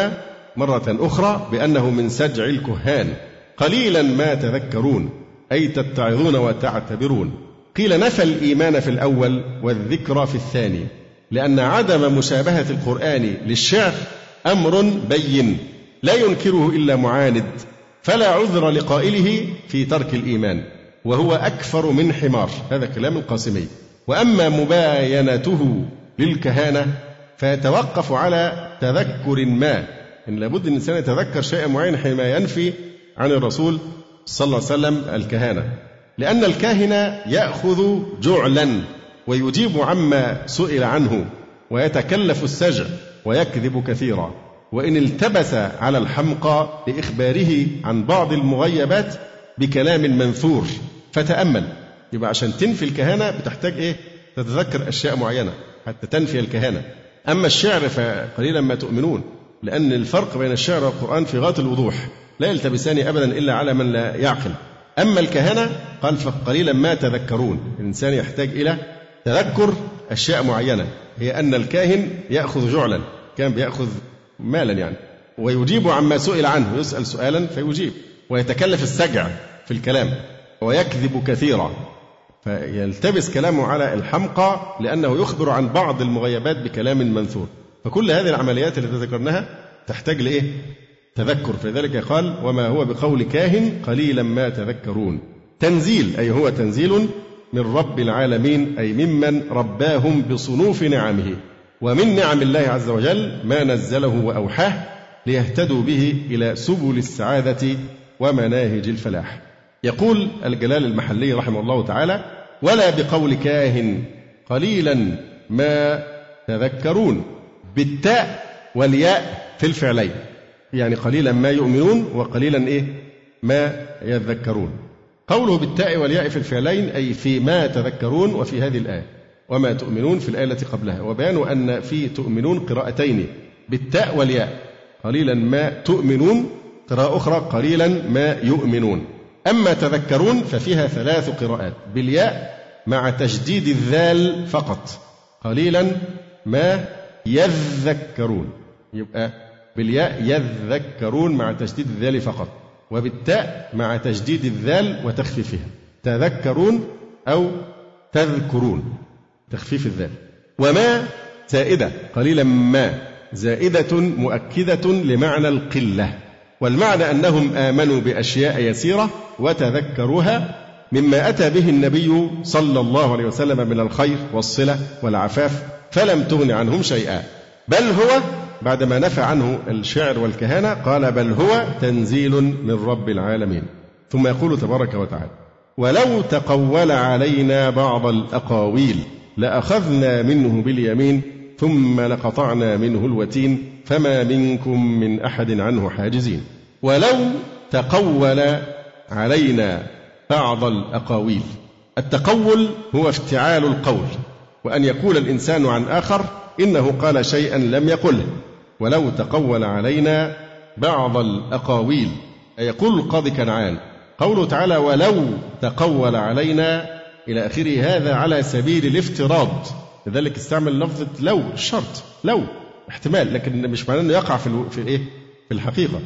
مرة أخرى بأنه من سجع الكهان. قليلا ما تذكرون. أي تتعظون وتعتبرون. قيل نفى الإيمان في الأول والذكر في الثاني لأن عدم مشابهة القرآن للشعر أمر بين لا ينكره إلا معاند فلا عذر لقائله في ترك الإيمان وهو أكفر من حمار. هذا كلام القاسمي. وأما مباينته للكهانة فيتوقف على تذكر ما إن لابد أن الإنسان يتذكر شيئا معينا حينما ينفي عن الرسول صلى الله عليه وسلم الكهانة. لأن الكاهن يأخذ جعلا ويجيب عما سئل عنه ويتكلف السجع ويكذب كثيرا. وإن التبس على الحمقى لإخباره عن بعض المغيبات بكلام منثور فتأمل. يبقى عشان تنفي الكهانة بتحتاج إيه؟ تتذكر أشياء معينة حتى تنفي الكهانة. أما الشعر فقليلا ما تؤمنون لأن الفرق بين الشعر والقرآن في غاية الوضوح. لا يلتبسان أبدا إلا على من لا يعقل. أما الكهنة قال فقليلا ما تذكرون. الإنسان يحتاج إلى تذكر أشياء معينة. هي أن الكاهن يأخذ جعلا. كان بيأخذ مالا يعني. ويجيب عما سئل عنه. يسأل سؤالا فيجيب. ويتكلف السجع في الكلام. ويكذب كثيرا. فيلتبس كلامه على الحمقى لأنه يخبر عن بعض المغيبات بكلام منثور. فكل هذه العمليات التي ذكرناها تحتاج لإيه؟ تذكر. فلذلك قال وما هو بقول كاهن قليلا ما تذكرون. تنزيل أي هو تنزيل من رب العالمين أي ممن رباهم بصنوف نعمه. ومن نعم الله عز وجل ما نزله وأوحاه ليهتدوا به إلى سبل السعادة ومناهج الفلاح. يقول الجلال المحلي رحمه الله تعالى ولا بقول كاهن قليلا ما تذكرون. بالتاء والياء في الفعلين. يعني قليلا ما يؤمنون وقليلا إيه؟ ما يذكرون. قوله بالتاء والياء في الفعلين أي في ما تذكرون وفي هذه الآية. وما تؤمنون في الآية التي قبلها. وبيان أن في تؤمنون قراءتين بالتاء والياء. قليلا ما تؤمنون قراءة أخرى قليلا ما يؤمنون. أما تذكرون ففيها ثلاث قراءات. بالياء مع تجديد الذال فقط. قليلا ما يذكرون. يبقى بالياء يذكرون مع تشديد الذال فقط وبالتاء مع تجديد الذال وتخفيفها تذكرون أو تذكرون تخفيف الذال. وما زائدة قليلا ما زائدة مؤكدة لمعنى القلة والمعنى أنهم آمنوا بأشياء يسيرة وتذكروها مما أتى به النبي صلى الله عليه وسلم من الخير والصلة والعفاف فلم تغن عنهم شيئا بل هو بعدما نفى عنه الشعر والكهانة قال بل هو تنزيل من رب العالمين. ثم يقول تبارك وتعالى ولو تقول علينا بعض الأقاويل لأخذنا منه باليمين ثم لقطعنا منه الوتين فما منكم من أحد عنه حاجزين ولو تقول علينا بعض الأقاويل. التقول هو افتعال القول وأن يقول الإنسان عن آخر إنه قال شيئا لم يقله. ولو تقول علينا بعض الأقاويل. أي يقول القاضي كنعان. قوله تعالى ولو تقول علينا إلى آخره هذا على سبيل الافتراض. لذلك استعمل لفظة لو الشرط لو احتمال لكن مش معناه إنه يقع في في إيه؟ في الحقيقة.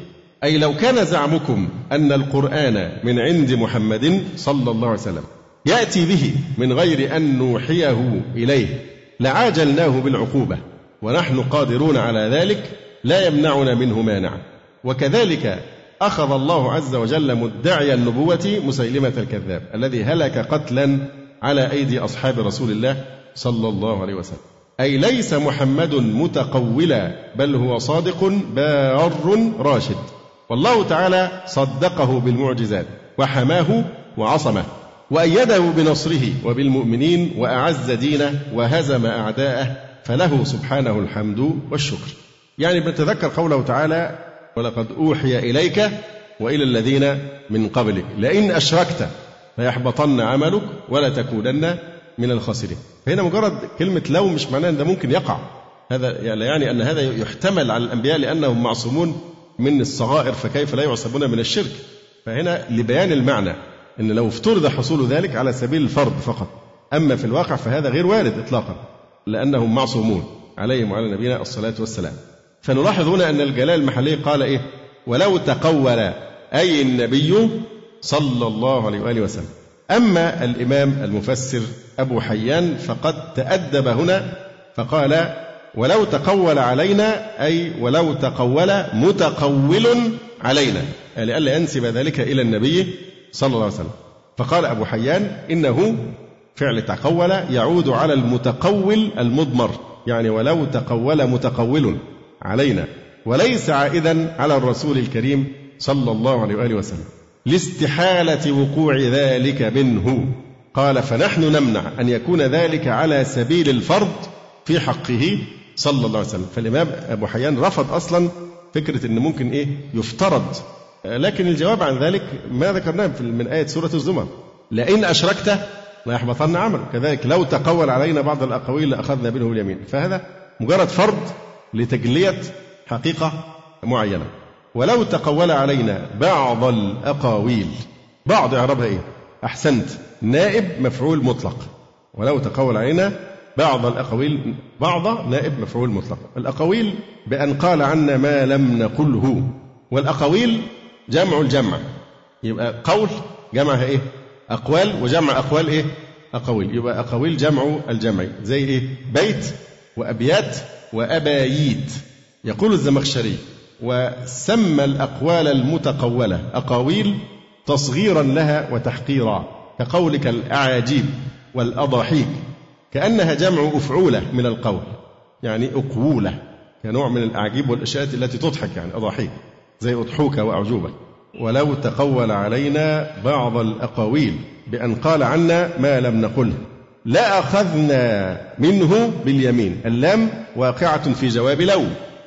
أي لو كان زعمكم أن القرآن من عند محمد صلى الله عليه وسلم يأتي به من غير أن نوحيه إليه لعاجلناه بالعقوبة. ونحن قادرون على ذلك لا يمنعنا منه مانع وكذلك أخذ الله عز وجل مدعي النبوة مسيلمة الكذاب الذي هلك قتلا على أيدي أصحاب رسول الله صلى الله عليه وسلم. أي ليس محمد متقولا بل هو صادق بار راشد. والله تعالى صدقه بالمعجزات وحماه وعصمه وأيده بنصره وبالمؤمنين وأعز دينه وهزم أعداءه فله سبحانه الحمد والشكر. يعني بنتذكر قوله تعالى ولقد أوحي إليك وإلى الذين من قبلك. لئن أشركت ليحبطن عملك ولا تكونن من الخاسرين. فهنا مجرد كلمة لو مش معناه أن ده ممكن يقع. هذا يعني, أن هذا يحتمل على الأنبياء لأنهم معصومون من الصغائر فكيف لا يعصبون من الشرك؟ فهنا لبيان المعنى أن لو افترض حصول ذلك على سبيل الفرض فقط. أما في الواقع فهذا غير وارد إطلاقا. لأنهم معصومون عليهم وعلى نبينا الصلاة والسلام. فنلاحظ هنا أن الجلال المحلي قال إيه؟ ولو تقول أي النبي صلى الله عليه وآله وسلم. أما الإمام المفسر أبو حيان فقد تأدب هنا فقال ولو تقول علينا أي ولو تقول متقول علينا. لئلا ينسب ذلك إلى النبي صلى الله عليه وسلم. فقال أبو حيان إنه فعل تقول يعود على المتقول المضمر. يعني ولو تقول متقول علينا وليس عائدا على الرسول الكريم صلى الله عليه وآله وسلم. لاستحالة وقوع ذلك منه. قال فنحن نمنع أن يكون ذلك على سبيل الفرض في حقه صلى الله عليه وسلم. فالإمام أبو حيان رفض أصلا فكرة أن ممكن إيه؟ يفترض. لكن الجواب عن ذلك ما ذكرناه من آية سورة الزمر. لئن أشركت ليحبطن عمل كذلك لو تقول علينا بعض الأقاويل لأخذنا منه اليمين فهذا مجرد فرض لتجلية حقيقة معينة. ولو تقول علينا بعض الأقاويل. بعض إعرابها إيه؟ أحسنت. نائب مفعول مطلق. ولو تقول علينا بعض الأقاويل بعض نائب مفعول مطلق. الأقاويل بأن قال عنا ما لم نقله. والأقاويل جمع الجمع. يبقى قول جمعها إيه؟ أقوال وجمع أقوال إيه؟ أقاويل. يبقى أقاويل جمع الجمع. زي إيه؟ بيت وأبيات وأباييت. يقول الزمخشري وسمى الأقوال المتقولة. أقاويل تصغيرا لها وتحقيرا كقولك الأعاجيب والأضاحيك. كأنها جمع أفعولة من القول يعني أقولة كنوع من الأعجيب والإشاءات التي تضحك يعني أضاحيك زي أضحوك وأعجوبة ولو تقول علينا بعض الأقاويل بأن قال عنا ما لم نقله لأخذنا منه باليمين. اللام واقعة في جواب لو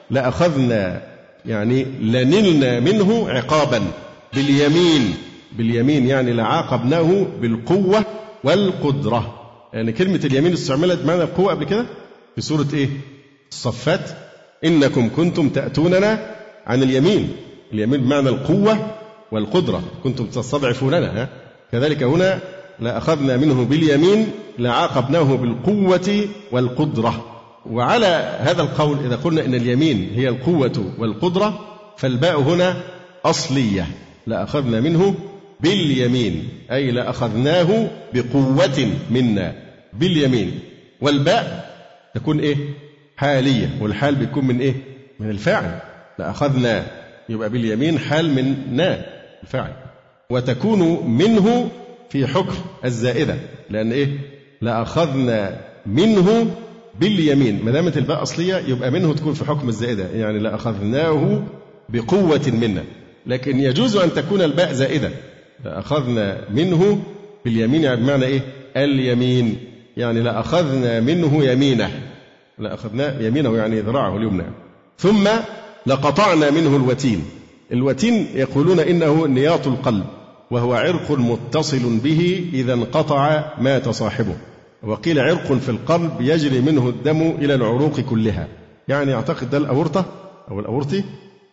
لأخذنا يعني لنلنا منه عقابا. باليمين باليمين يعني لعاقبناه بالقوة والقدرة. يعني كلمة اليمين استعملت معنى القوة قبل كده؟ في سورة إيه؟ الصفات. إنكم كنتم تأتوننا عن اليمين. اليمين بمعنى القوة والقدرة. كنتم تستضعفوننا ها؟ كذلك هنا لأخذنا منه باليمين لعاقبناه بالقوة والقدرة. وعلى هذا القول إذا قلنا إن اليمين هي القوة والقدرة فالباء هنا أصلية. لأخذنا منه باليمين أي لأخذناه بقوة منا. باليمين. والباء تكون إيه؟ حالية والحال بيكون من إيه؟ من الفاعل. لأخذنا يبقى باليمين حال من نا الفاعل وتكون منه في حكم الزائدة لأن إيه؟ لأخذنا منه باليمين. ما دامت الباء أصلية يبقى منه تكون في حكم الزائدة. يعني لأخذناه بقوة منا. لكن يجوز أن تكون الباء زائدة. لأخذنا منه باليمين يعني بمعنى إيه؟ اليمين. يعني لأخذنا منه يمينه. لأخذنا يمينه يعني ذراعه اليمنى. ثم لقطعنا منه الوتين. الوتين يقولون إنه نياط القلب وهو عرق متصل به إذا انقطع مات صاحبه. وقيل عرق في القلب يجري منه الدم إلى العروق كلها. يعني أعتقد ده الأورطة أو الأورطي؟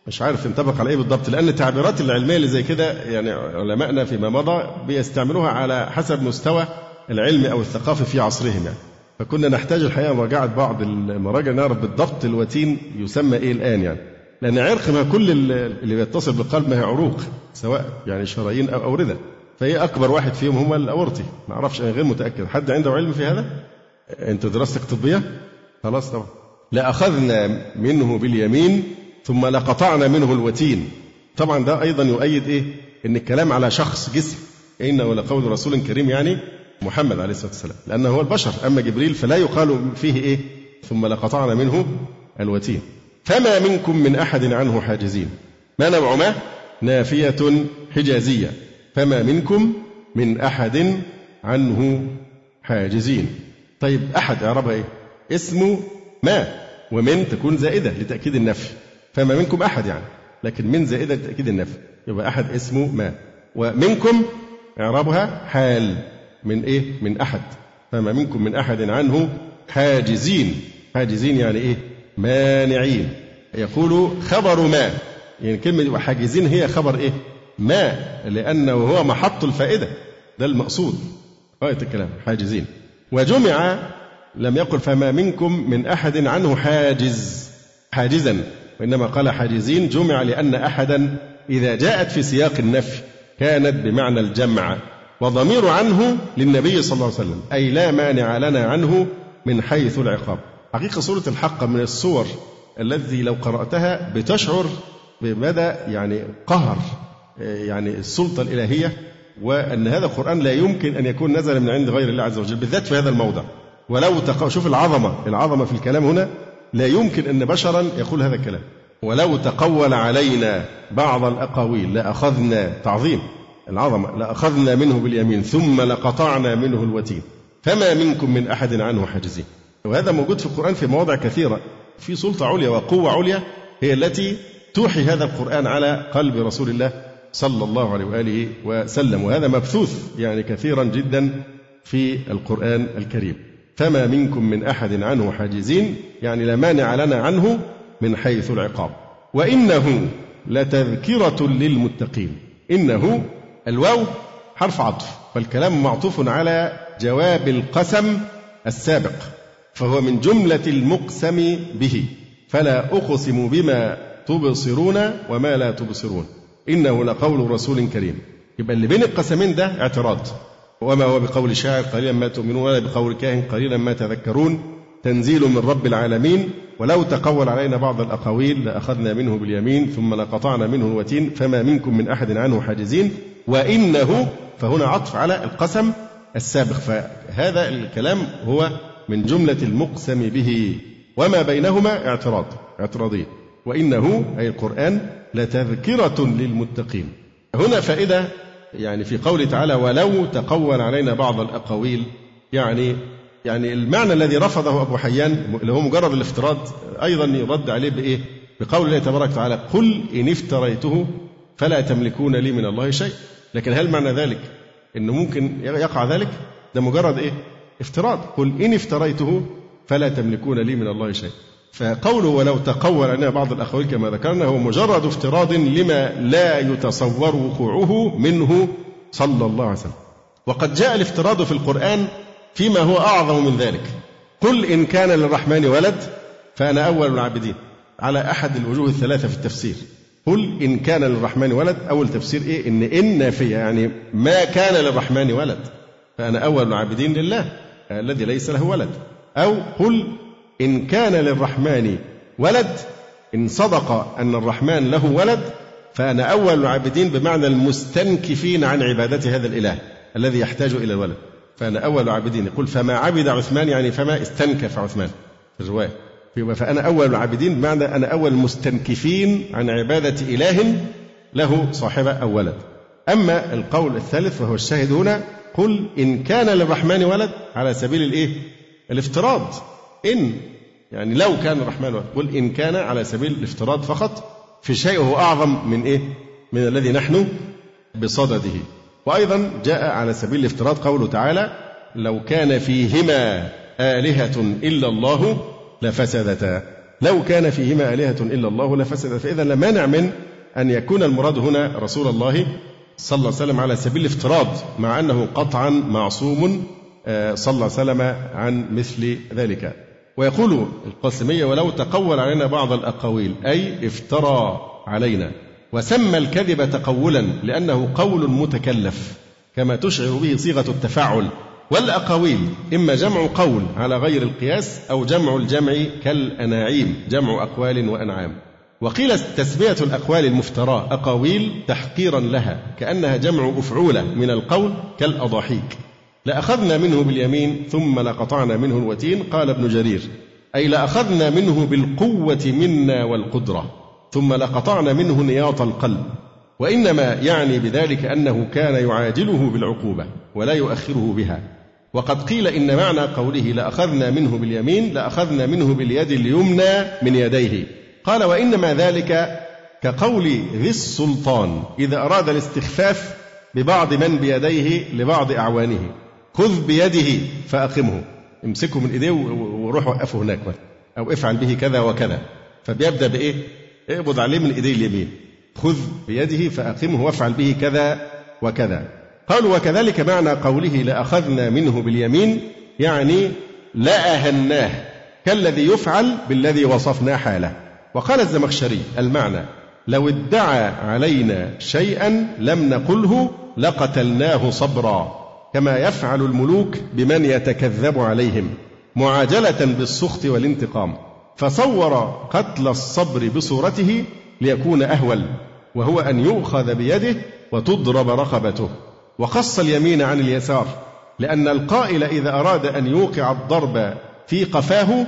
مش عارف ينطبق على إيه بالضبط لأن التعبيرات العلمية اللي زي كده يعني علمائنا فيما مضى بيستعملوها على حسب مستوى العلم أو الثقافة في عصرهم. يعني فكنا نحتاج الحقيقة مراجعة بعض المراجع نعرف بالضبط الوتين يسمى إيه الآن يعني. لأن عرق ما كل اللي بيتصل بالقلب ما هي عروق سواء يعني شرايين أو أوردة. فهي أكبر واحد فيهم هم الأورطي. ما أعرفش أنا غير متأكد. حد عنده علم في هذا؟ انت دراستك طبية؟ خلاص طبعا. لاخذنا منه باليمين ثم لقطعنا منه الوتين. طبعا ده أيضا يؤيد إيه؟ إن الكلام على شخص جسم. إنه لقول رسول كريم يعني محمد عليه الصلاة والسلام. لأنه هو البشر. أما جبريل فلا يقال فيه إيه؟ ثم لقطعنا منه الوتين. فما منكم من أحد عنه حاجزين. ما نوع ما؟ نافية حجازية. فما منكم من أحد عنه حاجزين. طيب أحد إعرابها إيه؟ اسمه ما؟ ومن تكون زائدة لتأكيد النفي. فما منكم أحد يعني لكن من زائدة لتأكيد النفي. يبقى أحد اسمه ما. ومنكم إعرابها حال. من إيه؟ من أحد. فما منكم من أحد عنه حاجزين. حاجزين يعني إيه؟ مانعين. يقول خبر ما. يعني كلمة حاجزين هي خبر إيه؟ ما. لأنه هو محط الفائدة. ده المقصود. غاية الكلام. حاجزين. وجمع لم يقل فما منكم من أحد عنه حاجز. حاجزا. وإنما قال حاجزين جمع لأن أحدا إذا جاءت في سياق النفي كانت بمعنى الجمع. وضمير عنه للنبي صلى الله عليه وسلم. أي لا مانع لنا عنه من حيث العقاب. حقيقة سورة الحق من الصور التي لو قرأتها بتشعر بمدى يعني قهر يعني السلطة الإلهية وأن هذا القرآن لا يمكن أن يكون نزل من عند غير الله عز وجل بالذات في هذا الموضع. ولو تق... شوف العظمة العظمة في الكلام هنا لا يمكن أن بشرا يقول هذا الكلام. ولو تقول علينا بعض الأقاويل لأخذنا تعظيم. العظمة لأخذنا منه باليمين ثم لقطعنا منه الوتين. فما منكم من أحد عنه حاجزين. وهذا موجود في القرآن في مواضع كثيرة. في سلطة عليا وقوة عليا هي التي توحي هذا القرآن على قلب رسول الله صلى الله عليه وآله وسلم. وهذا مبثوث يعني كثيرا جدا في القرآن الكريم. فما منكم من أحد عنه حاجزين يعني لا مانع لنا عنه من حيث العقاب. وإنه لتذكرة للمتقين. إنه الواو حرف عطف فالكلام معطوف على جواب القسم السابق. فهو من جملة المقسم به. فلا أقسم بما تبصرون وما لا تبصرون. إنه لقول رسول كريم. يبقى اللي بين القسمين ده اعتراض. وما هو بقول شاعر قليلا ما تؤمنون ولا بقول كاهن قليلا ما تذكرون. تنزيل من رب العالمين. ولو تقول علينا بعض الأقاويل لأخذنا منه باليمين ثم لقطعنا منه الوتين فما منكم من أحد عنه حاجزين. وإنه فهنا عطف على القسم السابق. فهذا الكلام هو من جملة المقسم به. وما بينهما اعتراض اعتراضين. وإنه أي القرآن لتذكرة للمتقين. هنا فائدة يعني في قوله تعالى ولو تقول علينا بعض الأقاويل يعني يعني المعنى الذي رفضه أبو حيان اللي هو مجرد الافتراض أيضا يرد عليه بإيه؟ بقول الله تبارك وتعالى قل إن افتريته فلا تملكون لي من الله شيء لكن هل معنى ذلك؟ أنه ممكن يقع ذلك؟ ده مجرد إيه؟ افتراض. قل إن افتريته فلا تملكون لي من الله شيء. فقوله ولو تقول علينا بعض الأقاويل كما ذكرنا هو مجرد افتراض لما لا يتصور وقوعه منه صلى الله عليه وسلم. وقد جاء الافتراض في القرآن فيما هو أعظم من ذلك. قل إن كان للرحمن ولد فأنا أول العابدين. على أحد الوجوه الثلاثة في التفسير. قل إن كان للرحمن ولد. أول تفسير إيه؟ إن إن نافية يعني ما كان للرحمن ولد. فأنا أول العابدين لله. الذي ليس له ولد. أو قل إن كان للرحمن ولد إن صدق أن الرحمن له ولد فأنا أول العابدين بمعنى المستنكفين عن عبادة هذا الإله الذي يحتاج إلى الولد. فأنا أول العابدين. يقول فما عبد عثمان يعني فما استنكف عثمان. الرواية فأنا أول العابدين بمعنى أنا أول المستنكفين عن عبادة إله له صاحبة أو ولد. أما القول الثالث وهو الشاهد هنا قل إن كان للرحمن ولد على سبيل الإيه؟ الافتراض. إن يعني لو كان الرحمن ولد. قل إن كان على سبيل الافتراض فقط في شيء هو أعظم من إيه؟ من الذي نحن بصدده. وأيضا جاء على سبيل الافتراض قوله تعالى لو كان فيهما آلهة إلا الله لفسدتا. لو كان فيهما آلهة إلا الله لفسدتا. فإذا لا مانع من أن يكون المراد هنا رسول الله صلى الله عليه وسلم على سبيل الافتراض مع أنه قطعا معصوم آه، صلى الله عليه وسلم عن مثل ذلك. ويقول القاسمية ولو تقول علينا بعض الأقاويل أي افترى علينا. وسمى الكذب تقولا لأنه قول متكلف كما تشعر به صيغة التفاعل. والأقاويل إما جمع قول على غير القياس أو جمع الجمع كالأناعيم جمع أقوال وأنعام. وقيل تسمية الأقوال المفتراة أقاويل تحقيرا لها كأنها جمع أفعولة من القول كالأضاحيك. لأخذنا منه باليمين ثم لقطعنا منه الوتين قال ابن جرير. أي لأخذنا منه بالقوة منا والقدرة ثم لقطعنا منه نياط القلب. وإنما يعني بذلك أنه كان يعاجله بالعقوبة ولا يؤخره بها. وقد قيل إن معنى قوله لأخذنا منه باليمين لأخذنا منه باليد اليمنى من يديه. قال وإنما ذلك كقول ذي السلطان إذا أراد الاستخفاف ببعض من بيديه لبعض أعوانه. خذ بيده فأقمه. امسكه من إيديه وروح وقفه هناك أو افعل به كذا وكذا. فبيبدأ بإيه؟ اقبض عليه من إيديه اليمين. خذ بيده فأقمه وافعل به كذا وكذا. قالوا وكذلك معنى قوله لأخذنا منه باليمين يعني لأهناه كالذي يفعل بالذي وصفنا حاله. وقال الزمخشري المعنى لو ادعى علينا شيئا لم نقله لقتلناه صبرا كما يفعل الملوك بمن يتكذب عليهم معاجلة بالسخط والانتقام فصور قتل الصبر بصورته ليكون أهول وهو أن يؤخذ بيده وتضرب رقبته. وخص اليمين عن اليسار لأن القائل إذا أراد أن يوقع الضرب في قفاه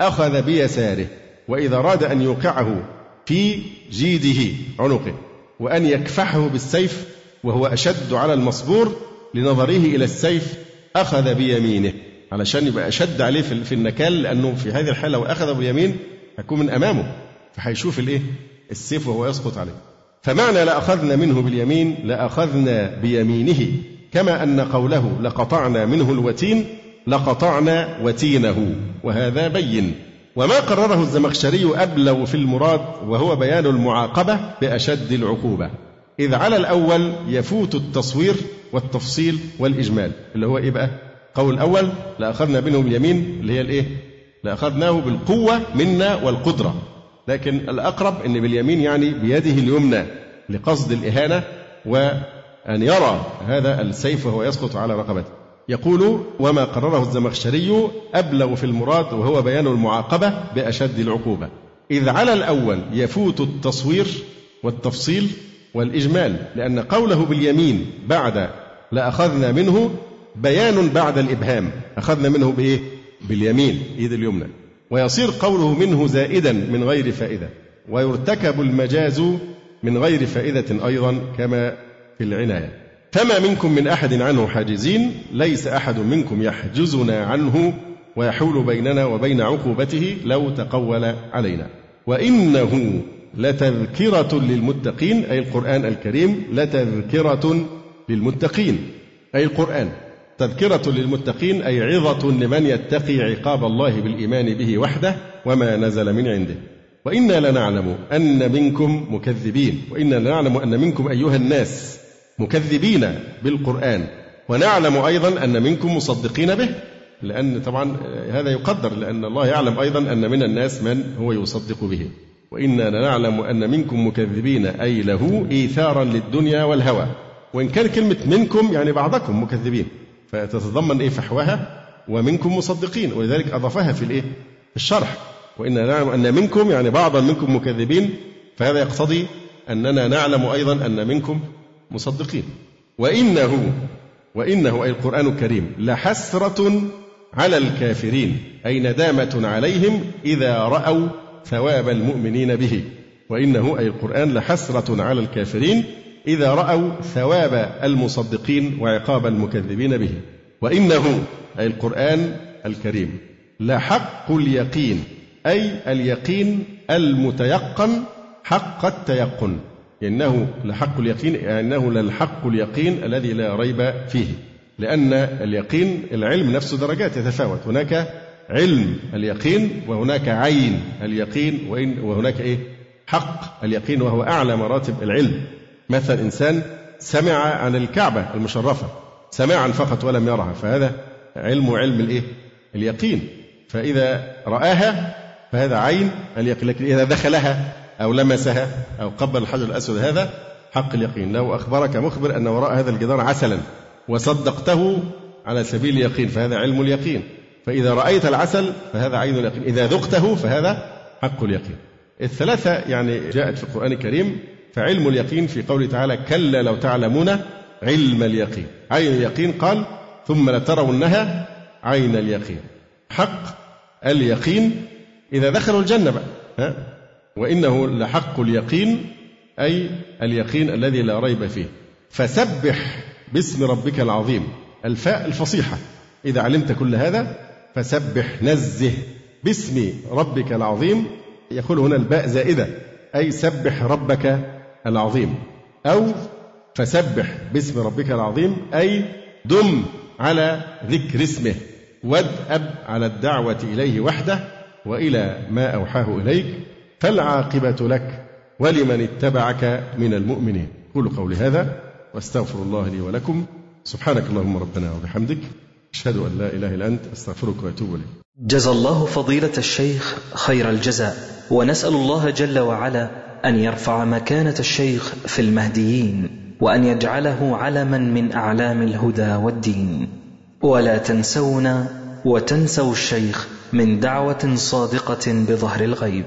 أخذ بيساره. وإذا أراد أن يوقعه في جيده عنقه وأن يكفحه بالسيف وهو أشد على المصبور لنظره إلى السيف أخذ بيمينه. علشان يبقى أشد عليه في النكال لأنه في هذه الحالة لو أخذ باليمين هيكون من أمامه. فهيشوف الإيه؟ السيف وهو يسقط عليه. فمعنى لأخذنا منه باليمين لأخذنا بيمينه. كما أن قوله لقطعنا منه الوتين لقطعنا وتينه. وهذا بين. وما قرره الزمخشري أبلغ في المراد وهو بيان المعاقبة بأشد العقوبة إذ على الأول يفوت التصوير والتفصيل والإجمال اللي هو إيه بقى؟ قول الأول لأخذنا منه باليمين اللي هي الإيه؟ لأخذناه بالقوة منا والقدرة لكن الأقرب أن باليمين يعني بيده اليمنى لقصد الإهانة وأن يرى هذا السيف وهو يسقط على رقبته يقول وما قرره الزمخشري أبلغ في المراد وهو بيان المعاقبة بأشد العقوبة. إذ على الأول يفوت التصوير والتفصيل والإجمال لأن قوله باليمين بعد لأخذنا منه بيان بعد الإبهام أخذنا منه بإيه؟ باليمين إيد اليمنى. ويصير قوله منه زائدا من غير فائدة ويرتكب المجاز من غير فائدة أيضا كما في العناية. فما منكم من أحد عنه حاجزين ليس أحد منكم يحجزنا عنه ويحول بيننا وبين عقوبته لو تقول علينا. وإنه لتذكرة للمتقين أي القرآن الكريم لتذكرة للمتقين. أي القرآن. تذكرة للمتقين أي عظة لمن يتقي عقاب الله بالإيمان به وحده وما نزل من عنده. وإنا لنعلم أن منكم مكذبين وإنا لنعلم أن منكم أيها الناس مكذبين بالقرآن. ونعلم أيضا أن منكم مصدقين به لأن طبعا هذا يقدر لأن الله يعلم أيضا أن من الناس من هو يصدق به. وإنا لنعلم أن منكم مكذبين أي له إيثارا للدنيا والهوى. وإن كان كلمة منكم يعني بعضكم مكذبين فتتضمن إيه فحواها؟ ومنكم مصدقين. ولذلك أضافها في الإيه؟ الشرح. وإنا نعلم أن منكم يعني بعضا منكم مكذبين فهذا يقتضي أننا نعلم أيضا أن منكم مصدقين. وإنه وإنه أي القرآن الكريم لحسرة على الكافرين أي ندامة عليهم إذا رأوا ثواب المؤمنين به. وإنه أي القرآن لحسرة على الكافرين إذا رأوا ثواب المصدقين وعقاب المكذبين به. وإنه أي القرآن الكريم لحق اليقين أي اليقين المتيقن حق التيقن. إنه لحق اليقين إنه للحق اليقين الذي لا ريب فيه. لأن اليقين العلم نفسه درجات يتفاوت. هناك علم اليقين وهناك عين اليقين وإن وهناك إيه؟ حق اليقين وهو أعلى مراتب العلم. مثل إنسان سمع عن الكعبة المشرفة سماعا فقط ولم يرها فهذا علم علم الإيه؟ اليقين. فإذا رآها فهذا عين اليقين لكن إذا دخلها أو لمسها أو قبل الحجر الأسود هذا حق اليقين. لو أخبرك مخبر أن وراء هذا الجدار عسلا وصدقته على سبيل اليقين فهذا علم اليقين. فإذا رأيت العسل فهذا عين اليقين. إذا ذقته فهذا حق اليقين. الثلاثة يعني جاءت في القرآن الكريم فعلم اليقين في قوله تعالى كلا لو تعلمون علم اليقين عين اليقين قال ثم لترونها عين اليقين حق اليقين إذا دخلوا الجنة بقى ها؟ وإنه لحق اليقين أي اليقين الذي لا ريب فيه. فسبح باسم ربك العظيم الفاء الفصيحة. إذا علمت كل هذا فسبح نزه باسم ربك العظيم. يقول هنا الباء زائدة أي سبح ربك العظيم. أو فسبح باسم ربك العظيم أي دم على ذكر اسمه. وادأب على الدعوة إليه وحده وإلى ما أوحاه إليك. فالعاقبة لك ولمن اتبعك من المؤمنين. قولوا قولي هذا واستغفر الله لي ولكم. سبحانك اللهم ربنا وبحمدك. أشهد أن لا إله إلا أنت. أستغفرك وأتوب إليك. جزى الله فضيلة الشيخ خير الجزاء. ونسأل الله جل وعلا أن يرفع مكانة الشيخ في المهديين وأن يجعله علما من أعلام الهدى والدين. ولا تنسونا وتنسوا الشيخ من دعوة صادقة بظهر الغيب.